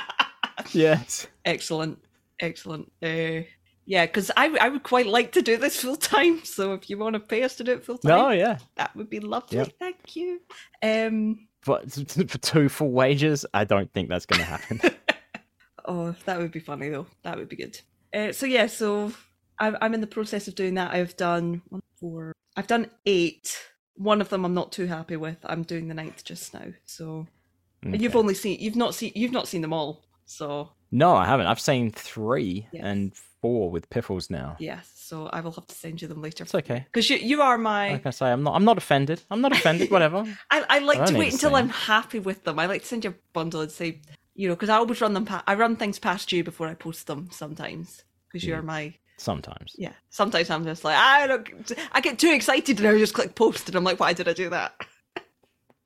yes. excellent, excellent. Uh, yeah, because I I would quite like to do this full time. So if you want to pay us to do it full time, No, yeah. that would be lovely. Yep. Thank you. Um, But for two full wages, I don't think that's going to happen. oh, that would be funny though. That would be good. Uh, so yeah, so I'm I'm in the process of doing that. I've done one, four. I've done eight. One of them I'm not too happy with. I'm doing the ninth just now. So and you've only seen you've not seen you've not seen them all. So No, I haven't. I've seen three Yes. and four with Piffles now. yes, so I will have to send you them later. It's okay. Because you you are my Like I say, I'm not. I'm not offended. I'm not offended. Whatever. I, I like I to wait need to until I'm happy with them. I like to send you a bundle and say, you know, because I always run them. Pa- I run things past you before I post them sometimes. Because Mm. you're my Sometimes. yeah. Sometimes I'm just like I don't. I get too excited and I just click post and I'm like, why did I do that?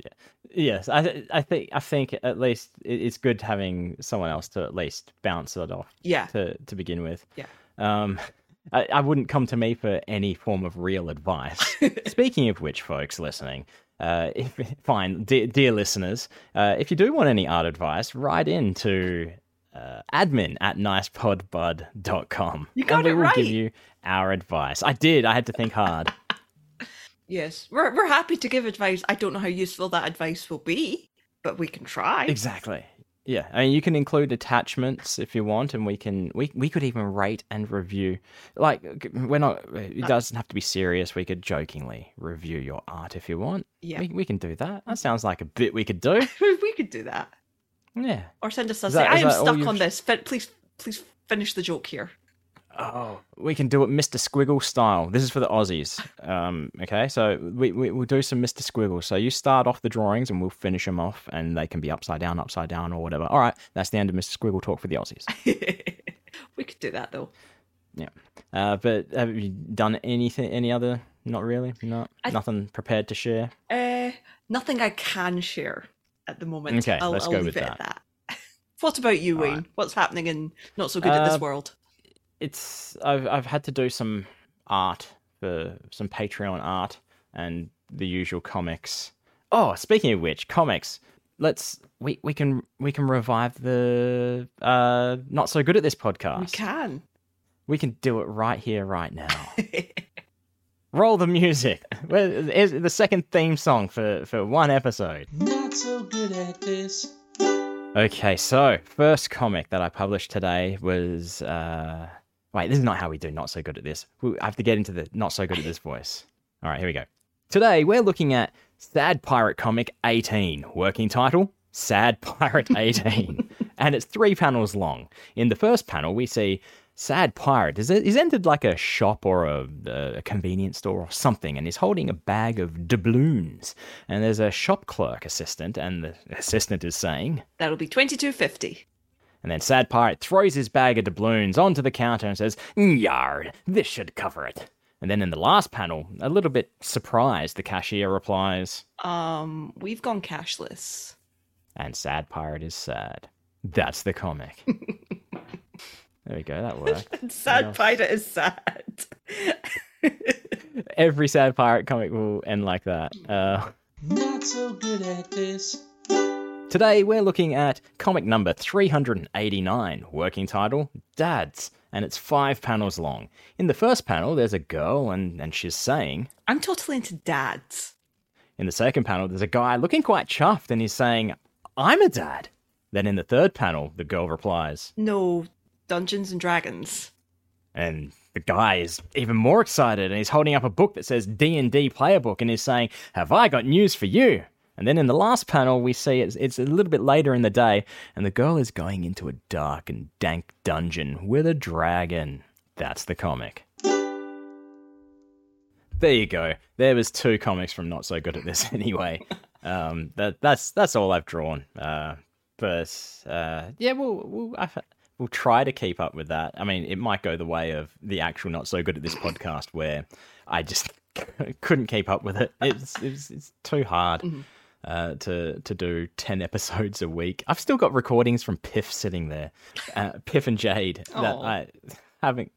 Yeah. Yes, I. I think. I think at least it's good having someone else to at least bounce it off Yeah, to to begin with. Yeah. Um, I, I wouldn't come to me for any form of real advice. Speaking of which, folks listening, uh, if, fine, dear, dear listeners, uh, if you do want any art advice, write in to uh, admin at nicepodbud.com. You got and we it will give you our advice. I did. I had to think hard. yes, we're we're happy to give advice. I don't know how useful that advice will be, but we can try. exactly. Yeah, I mean, you can include attachments if you want, and we can we we could even rate and review. Like we're not. It uh, doesn't have to be serious. We could jokingly review your art if you want. Yeah, We we can do that. That sounds like a bit we could do. we could do that. Yeah. Or send us a say, I am stuck on this. Fin- please, please finish the joke here. Oh, we can do it Mr. Squiggle style. This is for the Aussies. Um, okay, so we, we we'll do some Mr. Squiggle. So you start off the drawings, and we'll finish them off, and they can be upside down, upside down, or whatever. All right, that's the end of Mr. Squiggle talk for the Aussies. we could do that though. Yeah. Uh, but have you done anything? Any other? Not really. Not I- nothing prepared to share. Uh, nothing I can share at the moment. Okay, I'll, let's I'll go with it that. at that. what about you, All Wayne? right. What's happening in not so good at Uh, this world? It's I've I've had to do some art for some Patreon art and the usual comics. Oh, speaking of which, comics. Let's we, we can we can revive the uh not so good at this podcast. We can. We can do it right here, right now. Roll the music. Well, Here's the second theme song for for one episode. Not so good at this. Okay, so first comic that I published today was uh wait, this is not how we do not so good at this. I have to get into the not so good at this voice. All right, here we go. Today we're looking at Sad Pirate Comic 18, working title Sad Pirate 18, and it's 3 panels long. In the first panel we see Sad Pirate is is entered like a shop or a, a convenience store or something, and he's holding a bag of doubloons. And there's a shop clerk assistant, and the assistant is saying, That'll be twenty two fifty. And then Sad Pirate throws his bag of doubloons onto the counter and says, Yard, this should cover it. And then in the last panel, a little bit surprised, the cashier replies, Um, we've gone cashless. and Sad Pirate is sad. That's the comic. there we go, that worked. Sad pirate is sad. Every Sad Pirate comic will end like that. Uh, Not so good at this. Today we're looking at comic number 389, working title Dads, and it's five panels long. In the first panel, there's a girl and, and she's saying, I'm totally into dads. In the second panel, there's a guy looking quite chuffed and he's saying, I'm a dad. Then in the third panel, the girl replies, No Dungeons and Dragons. and the guy is even more excited and he's holding up a book that says D&D player book and he's saying, "Have I got news for you?" And then in the last panel, we see it's, it's a little bit later in the day, and the girl is going into a dark and dank dungeon with a dragon. That's the comic. There you go. There was two comics from Not So Good at This anyway. Um, that that's that's all I've drawn. Uh, but uh, yeah, we'll we'll I, we'll try to keep up with that. I mean, it might go the way of the actual Not So Good at This podcast, where I just couldn't keep up with it. It's it's, it's too hard. Uh, to to do ten episodes a week, I've still got recordings from Piff sitting there, uh, Piff and Jade that Aw. I haven't.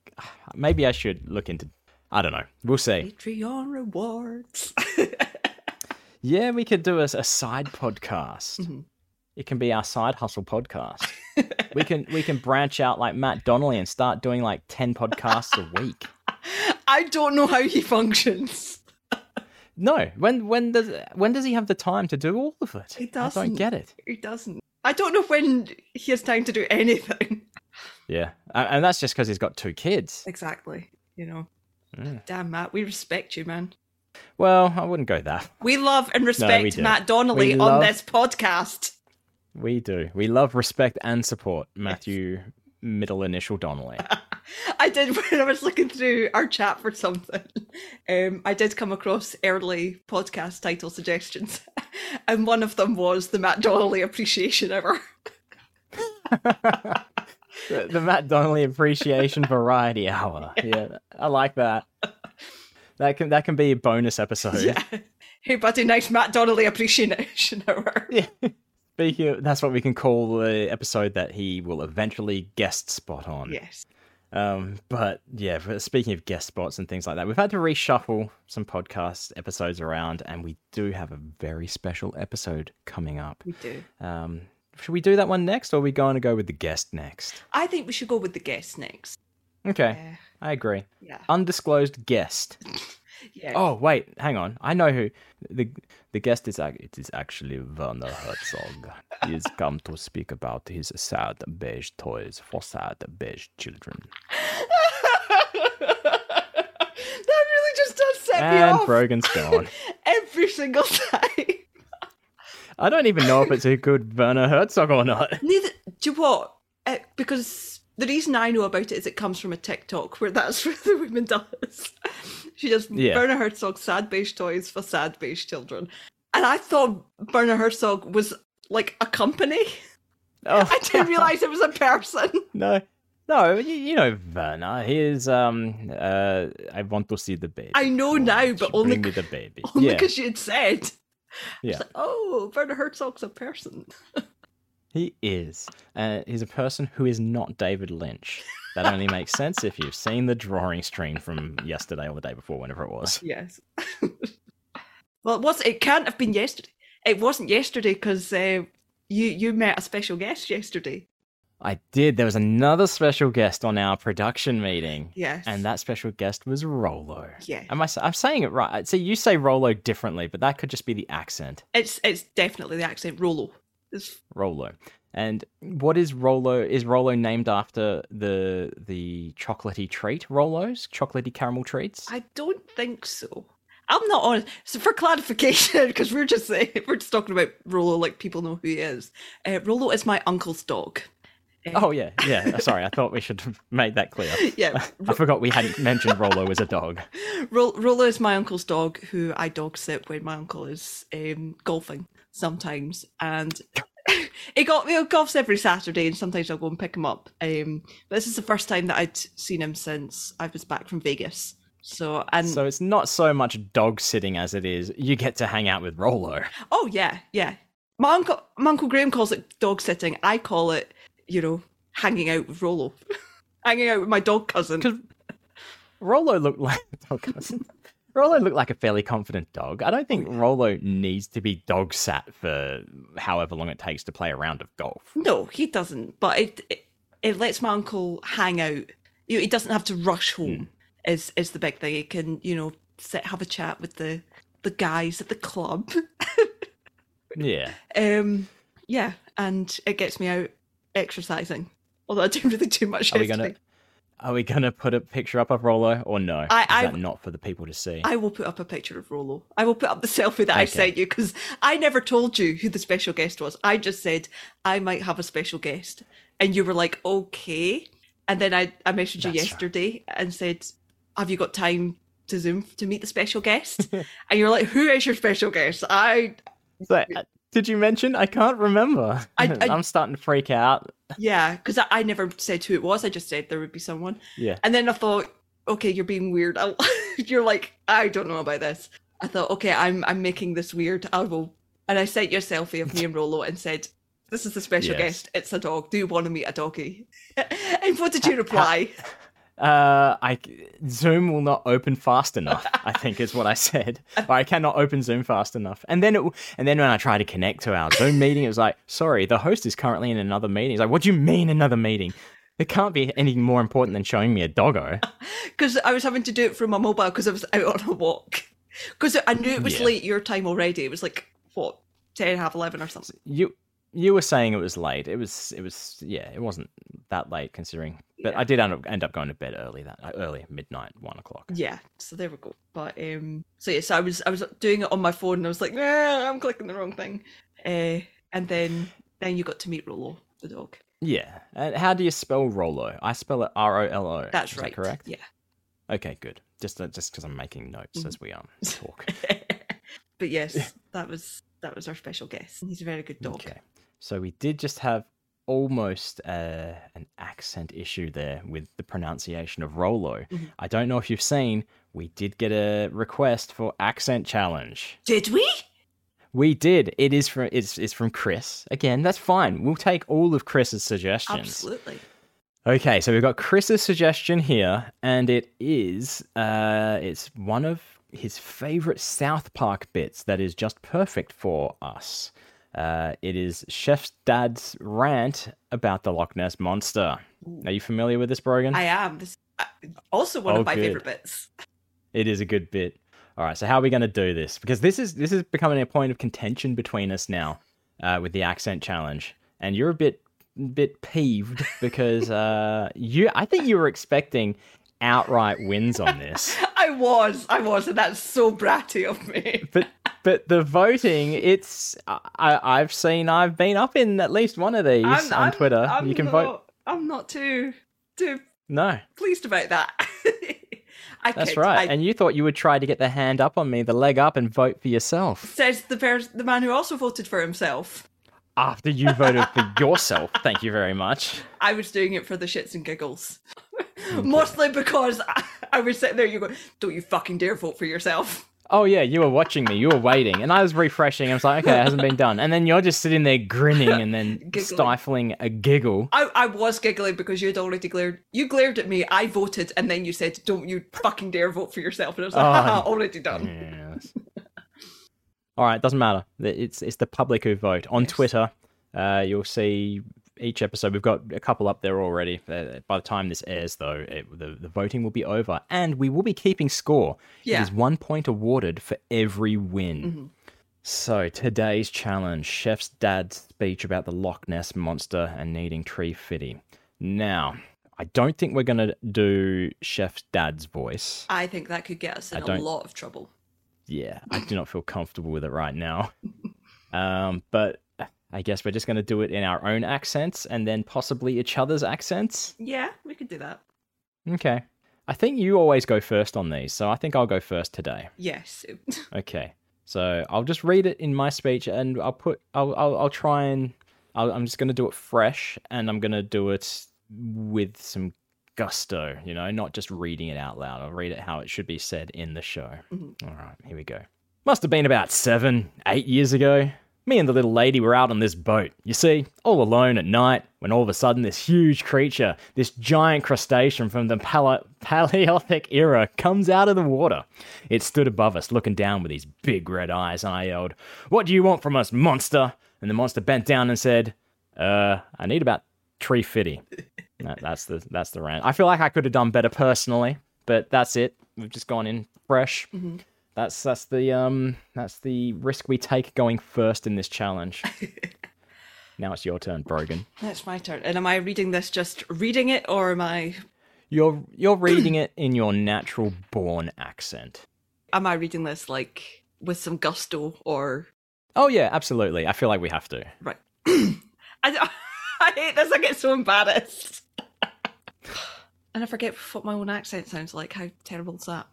Maybe I should look into. I don't know. We'll see. Patreon rewards. Yeah, we could do a, a side podcast. Mm-hmm. It can be our side hustle podcast. we can we can branch out like Matt Donnelly and start doing like ten podcasts a week. I don't know how he functions. No, when when does when does he have the time to do all of it? He doesn't. I don't get it. He doesn't. I don't know when he has time to do anything. Yeah, and that's just because he's got two kids. Exactly. You know. Mm. Damn, Matt, we respect you, man. Well, I wouldn't go that. We love and respect do. Matt Donnelly on this podcast. We do. We love, respect, and support Matthew Middle Initial Donnelly. I did when I was looking through our chat for something. Um, I did come across early podcast title suggestions, and one of them was the Matt Donnelly Appreciation Hour. the, the Matt Donnelly Appreciation Variety Hour. Yeah, I like that. That can that can be a bonus episode. Yeah. Hey, buddy, nice Matt Donnelly Appreciation Hour. Yeah. Speaking of, that's what we can call the episode that he will eventually guest spot on. Yes. Um, but yeah, for- speaking of guest spots and things like that, we've had to reshuffle some podcast episodes around, and we do have a very special episode coming up. We do. Um, should we do that one next, or are we going to go with the guest next? I think we should go with the guest next. Okay, Yeah. I agree. Yeah. Undisclosed guest. Yeah. Oh wait, hang on. I know who the the guest is. It is actually Werner Herzog. He's come to speak about his sad beige toys for sad beige children. that really just does set me off. And Brogan's gone. every single time. I don't even know if it's a good Werner Herzog or not. Neither. Do you what? Uh, because the reason I know about it is it comes from a TikTok where that's what the woman does. She does Yeah. Werner Herzog sad beige toys for sad beige children, and I thought Werner Herzog was like a company. Oh, I didn't realize it was a person. no, no. You, you know Werner. He is. Um. Uh. I want to see the baby. I know Why now, but only bring me the baby. only yeah. because you had said. Yeah. Like, oh, Werner Herzog's a person. He is. Uh, he's a person who is not David Lynch. That only makes sense if you've seen the drawing stream from yesterday or the day before, whenever it was. Yes. well, it was. It can't have been yesterday. It wasn't yesterday because uh, you you met a special guest yesterday. I did. There was another special guest on our production meeting, Yes. and that special guest was Rolo. Yeah. Am I? I'm saying it right. See, you say Rolo differently, but that could just be the accent. It's it's definitely the accent Rolo. It's, Rolo. And what is Rolo? Is Rolo named after the the chocolatey treat Rolos, chocolatey caramel treats? I don't think so. I'm not honest. So for clarification, because we're just saying, we're just talking about Rolo like people know who he is. Uh, Rolo is my uncle's dog. Oh yeah, yeah. Sorry, I thought we should have made that clear. Yeah, I forgot we hadn't mentioned Rolo as a dog. Ro- Rolo is my uncle's dog, who I dog sit when my uncle is um, golfing sometimes, and he got me he golfs every Saturday, and sometimes I'll go and pick him up. Um, but this is the first time that I'd seen him since I was back from Vegas. So and So it's not so much dog sitting as it is you get to hang out with Rolo. oh yeah, yeah. My uncle my uncle Graham calls it dog sitting. I call it, you know, hanging out with Rolo, hanging out with my dog cousin. Because Rolo looked like a dog cousin. Rolo looked like a fairly confident dog. I don't think Rolo needs to be dog sat for however long it takes to play a round of golf. No, he doesn't. But it it, it lets my uncle hang out. You know, he doesn't have to rush home. Is is the big thing. He can you know sit have a chat with the the guys at the club. Yeah. um, yeah, and it gets me out exercising. Although I didn't really do much Are we gonna Are we gonna put a picture up of Rolo or no? I- Is that not for the people to see? I will put up a picture of Rolo. I will put up the selfie that I sent you because I never told you who the special guest was. I just said I might have a special guest, and you were like, okay. And then I, I messaged you That's right. yesterday and said, have you got time to Zoom to meet the special guest? and you're like, who is your special guest? I uh, did you mention? I can't remember. I- am starting to freak out. yeah, because I, I never said who it was. I just said there would be someone. Yeah. And then I thought, okay, you're being weird. I'll, you're like, I don't know about this. I thought, okay, I'm I'm making this weird. I will. And I sent you a selfie of me and Rolo and said, "This is the special Yes. guest. It's a dog. Do you want to meet a doggy?" and what did you reply? Uh, I Zoom will not open fast enough. I think is what I said. Or I cannot open Zoom fast enough. And then it, and then when I tried to connect to our Zoom meeting, it was like, sorry, the host is currently in another meeting. It's like, what do you mean another meeting? It can't be anything more important than showing me a doggo. Because I was having to do it from my mobile because I was out on a walk. Because I knew it was Yeah. late your time already. It was like what ten, half eleven or something. You you were saying it was late. It was it was yeah. It wasn't that late considering. But I did end up, end up going to bed early that uh, early midnight one o'clock. Yeah, so there we go. But um, so yeah, so I was I was doing it on my phone and I was like, nah, I'm clicking the wrong thing. Uh, and then then you got to meet Rolo, the dog. Yeah. And how do you spell Rolo? I spell it R O L O. That's Is right. That correct. Yeah. Okay, good. Just uh, just because I'm making notes Mhm. as we um talk. but yes, that was that was our special guest. He's a very good dog. Okay. So we did just have almost uh, an accent issue there with the pronunciation of Rolo. Mhm. I don't know if you've seen, we did get a request for accent challenge. Did we? We did. It is from it's it's from Chris. Again, that's fine. We'll take all of Chris's suggestions. Absolutely. Okay, so we've got Chris's suggestion here, and it is uh it's one of his favorite South Park bits that is just perfect for us. Uh, it is Chef's dad's rant about the Loch Ness monster. Are you familiar with this, Brogan? I am. This uh, also one Oh, of my good. favorite bits. It is a good bit. All right, so how are we going to do this? Because this is this is becoming a point of contention between us now uh, with the accent challenge, and you're a bit bit peeved because uh, you I think you were expecting outright wins on this, I was, I was, and that's so bratty of me. but but the voting it's I, I've seen I've been up in at least one of these I'm- on I'm- Twitter. I'm you can not, vote. I'm not too too No, pleased about that. I that's right. I, and you thought you would try to get the hand up on me, the leg up, and vote for yourself. says the pers- the man who also voted for himself. After you voted for yourself, thank you very much. I was doing it for the shits and giggles. Mostly because I, I was sitting there, you go, don't you fucking dare vote for yourself. Oh yeah, you were watching me. You were waiting, and I was refreshing. I was like, okay, it hasn't been done. And then you're just sitting there grinning and then stifling a giggle. I, I was giggling because you'd already glared. You glared at me, I voted, and then you said, don't you fucking dare vote for yourself. And I was like, Oh. haha, already done. Yes. All right, doesn't matter. It's it's the public who vote on Yes. Twitter. Uh, you'll see each episode. We've got a couple up there already. Uh, By the time this airs, though, it, the the voting will be over, and we will be keeping score. Yeah. It is one point awarded for every win. Mhm. So today's challenge: Chef's dad's speech about the Loch Ness monster and needing tree fitty. Now, I don't think we're gonna do Chef's dad's voice. I think that could get us in a lot of trouble. yeah, I do not feel comfortable with it right now. Um, but I guess we're just going to do it in our own accents and then possibly each other's accents. Yeah, we could do that. Okay. I think you always go first on these, so I think I'll go first today. Yes. Okay. So I'll just read it in my speech and I'll put, I'll, I'll, I'll try and, I'll, I'm just going to do it fresh and I'm going to do it with some gusto, you know, not just reading it out loud. I'll read it how it should be said in the show. Mhm. All right, here we go. Must have been about seven, eight years ago. Me and the little lady were out on this boat. You see, all alone at night, when all of a sudden this huge creature, this giant crustacean from the pale- Paleolithic era, comes out of the water. It stood above us, looking down with these big red eyes, and I yelled, What do you want from us, monster? And the monster bent down and said, Uh, I need about tree fitty. That, that's the that's the rant. I feel like I could have done better personally, but that's it. We've just gone in fresh. Mhm. That's that's the um that's the risk we take going first in this challenge. now it's your turn, Brogan. That's my turn. And am I reading this just reading it or am I You're you're reading it in your natural born accent. Am I reading this like with some gusto or Oh yeah, absolutely. I feel like we have to. right? I, I hate this. I get so embarrassed. and I forget what my own accent sounds like. How terrible is that?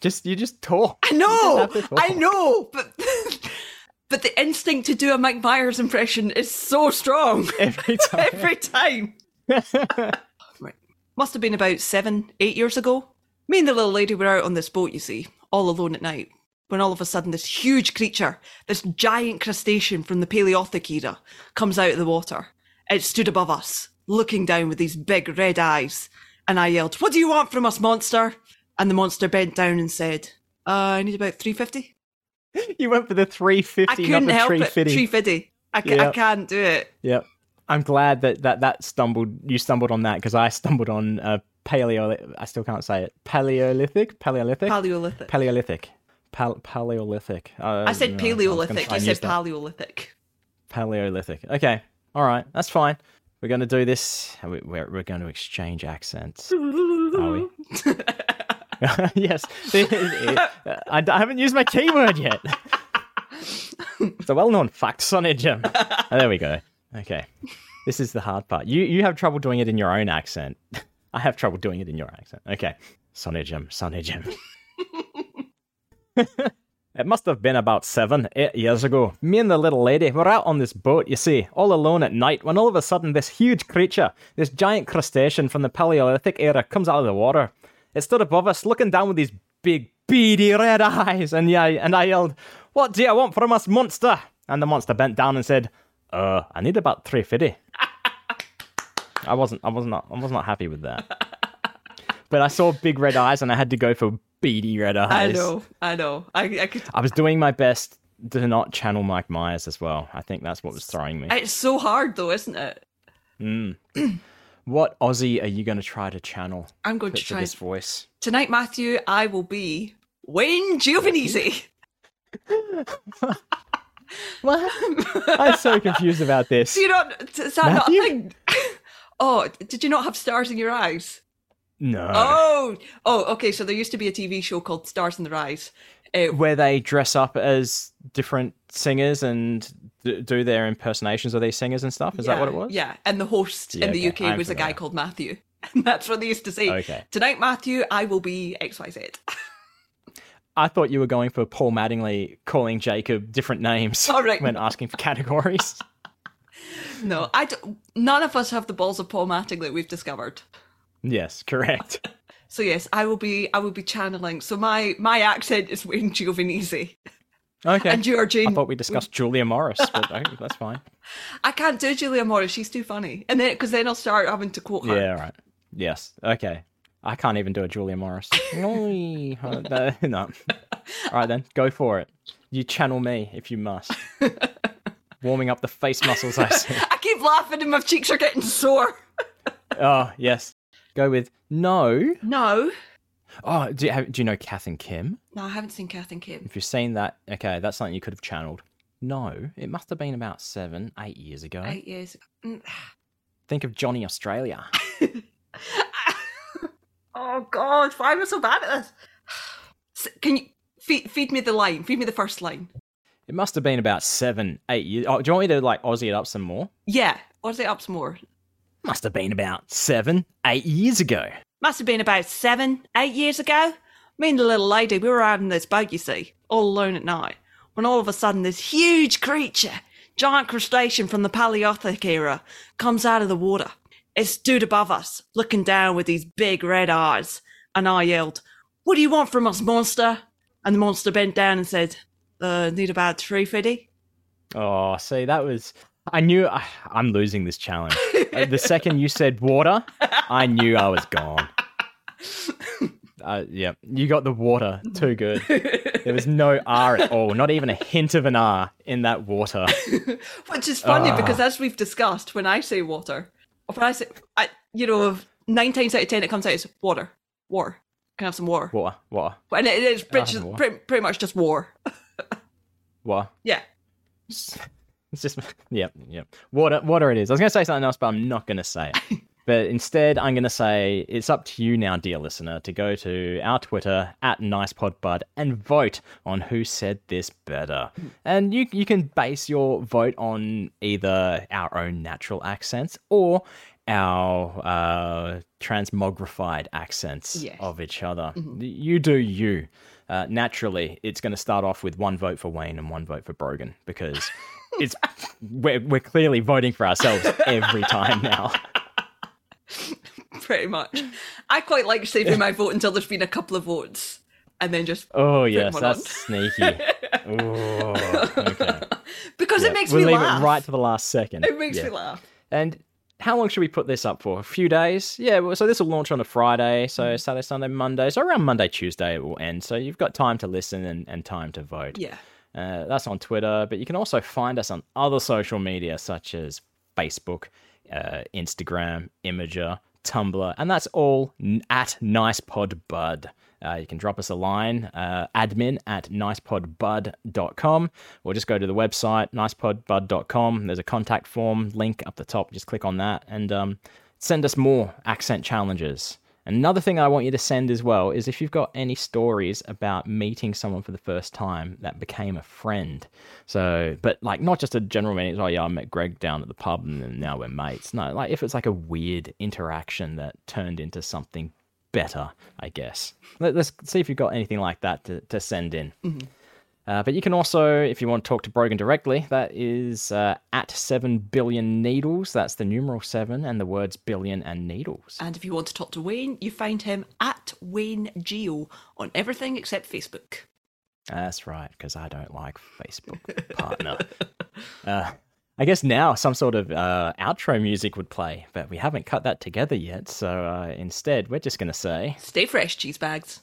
Just you just talk. I know, talk. I know, but but the instinct to do a Mike Myers impression is so strong Every time. every time. Right, must have been about seven, eight years ago. Me and the little lady were out on this boat, you see, all alone at night. When all of a sudden, this huge creature, this giant crustacean from the Paleolithic era, comes out of the water. It stood above us, looking down with these big red eyes. And I yelled, What do you want from us, monster? And the monster bent down and said, uh, I need about 350. you went for the 350, I couldn't help it. 350. 350. I, ca- I can't do it. Yep. I'm glad that that, that stumbled. You stumbled on that because I stumbled on uh, paleo. I still can't say it. Paleolithic. Paleolithic. Paleolithic. Paleolithic. Pal- Paleolithic. Uh, I said I Paleolithic. try You said. Paleolithic. Paleolithic. Okay. All right. That's fine. We're going to do this. we- We're, we're going to exchange accents. Are we? yes. I, uh, I haven't used my keyword yet. it's a well-known fact, Sonny Jim. Oh, there we go. Okay. This is the hard part. You you have trouble doing it in your own accent. I have trouble doing it in your accent. Okay. Sonny Jim, Sonny Jim. It must have been about seven, eight years ago. Me and the little lady were out on this boat, you see, all alone at night, when all of a sudden this huge creature, this giant crustacean from the Paleolithic era, comes out of the water. It stood above us, looking down with these big, beady red eyes, and yeah, and I yelled, "What do you want from us, monster?" And the monster bent down and said, "Uh, I need about three fifty." I wasn't, I was not, I was not happy with that. But I saw big red eyes, and I had to go for beady red eyes. I know. I know. I, I could. I was doing my best to not channel Mike Myers as well. I think that's what was throwing me. It's so hard, though, isn't it? What Aussie are you going to try to channel I'm going to, try this voice? tonight, Matthew. I will be Wayne Giovanese. What? I'm so confused about this. Do you not? Is that not a Matthew? thing? oh, did you not have stars in your eyes? No. Oh, oh, okay. So there used to be a TV show called Stars in the Eyes. Uh, Where they dress up as different singers and do their impersonations of these singers and stuff. Is that what it was? Yeah, and the host Yeah, in the okay, UK I'm was a guy called Matthew. And that's what they used to say. Okay. Tonight, Matthew, I will be XYZ. I thought you were going for Paul Mattingly calling Jacob different names All right. when asking for categories. no, I don't, none of us have the balls of Paul Mattingly, we've discovered. yes, correct. So yes, I will be I will be channeling. So my my accent is Wayne. Okay. And you are I thought we discussed Julia Morris, but okay, that's fine. I can't do Julia Morris, she's too funny. And then because then I'll start having to quote her. Yeah, right. Yes. Okay. I can't even do a Julia Morris. No. no. All right then, go for it. You channel me if you must. Warming up the face muscles. I see. I keep laughing and my cheeks are getting sore. Oh yes. Go with no. No. Oh, do you, have, do you know Kath and Kim? No, I haven't seen Kath and Kim. If you've seen that, okay, that's something you could have channeled. No, it must have been about seven, eight years ago. Eight years ago. Mm. Think of Johnny Australia. Oh God, why am I so bad at this? Can you feed, feed me the line? Feed me the first line. It must have been about seven, eight years. Oh, do you want me to like Aussie it up some more? Yeah, is it up some more? Must have been about seven, eight years ago. Must have been about seven, eight years ago. Me and the little lady, we were out in this boat, you see, all alone at night, when all of a sudden this huge creature, giant crustacean from the Paleolithic era, comes out of the water. It stood above us, looking down with these big red eyes, and I yelled, What do you want from us, monster? And the monster bent down and said, uh, need about fifty. Oh, see, that was. I knew I, I'm losing this challenge. Uh, the second you said water, I knew I was gone. Uh, yeah, you got the water too good. There was no R at all, not even a hint of an R in that water. Which is funny Ah. because, as we've discussed, when I say water, or when I say, I, you know, nine times out of ten it comes out as water. War. Can I have some war? Water, water, And it is pretty, war. pretty, pretty much just war. water. Yeah. It's just, yeah, yeah. Water, water it is. I was going to say something else, but I'm not going to say it. But instead, I'm going to say it's up to you now, dear listener, to go to our Twitter at NicePodBud and vote on who said this better. And you you can base your vote on either our own natural accents or our uh, transmogrified accents Yes. of each other. You do you. Uh, naturally, it's going to start off with one vote for Wayne and one vote for Brogan because it's we're, we're clearly voting for ourselves every time now. Pretty much. I quite like saving my vote until there's been a couple of votes, and then just Oh yes, that's on. sneaky. Oh, okay. because Yeah, it makes we'll me leave laugh. it right to the last second. It makes Yeah. me laugh. And how long should we put this up for? A few days? Yeah. Well, so this will launch on a Friday. So Mm-hmm. Saturday, Sunday, Monday. So around Monday, Tuesday it will end. So you've got time to listen and, and time to vote. Yeah. Uh, that's on Twitter, but you can also find us on other social media such as Facebook, uh, Instagram, Imgur, Tumblr, and that's all at NicePodBud. Uh, you can drop us a line, uh, admin at nicepodbud.com, or just go to the website, nicepodbud.com. There's a contact form link up the top. Just click on that and um, send us more accent challenges. Another thing I want you to send as well is if you've got any stories about meeting someone for the first time that became a friend. So, but like not just a general meeting, oh yeah, I met Greg down at the pub and now we're mates. No, like if it's like a weird interaction that turned into something better, I guess. Let, us see if you've got anything like that to, to send in. Mm-hmm. Uh, but you can also, if you want to talk to Brogan directly, that is uh, at 7 billion needles. That's the numeral 7 and the words billion and needles. And if you want to talk to Wayne, you find him at Wayne Geo on everything except Facebook. That's right, because I don't like Facebook partner. uh, I guess now some sort of uh, outro music would play, but we haven't cut that together yet. So uh, instead, we're just going to say. Stay fresh, cheese bags.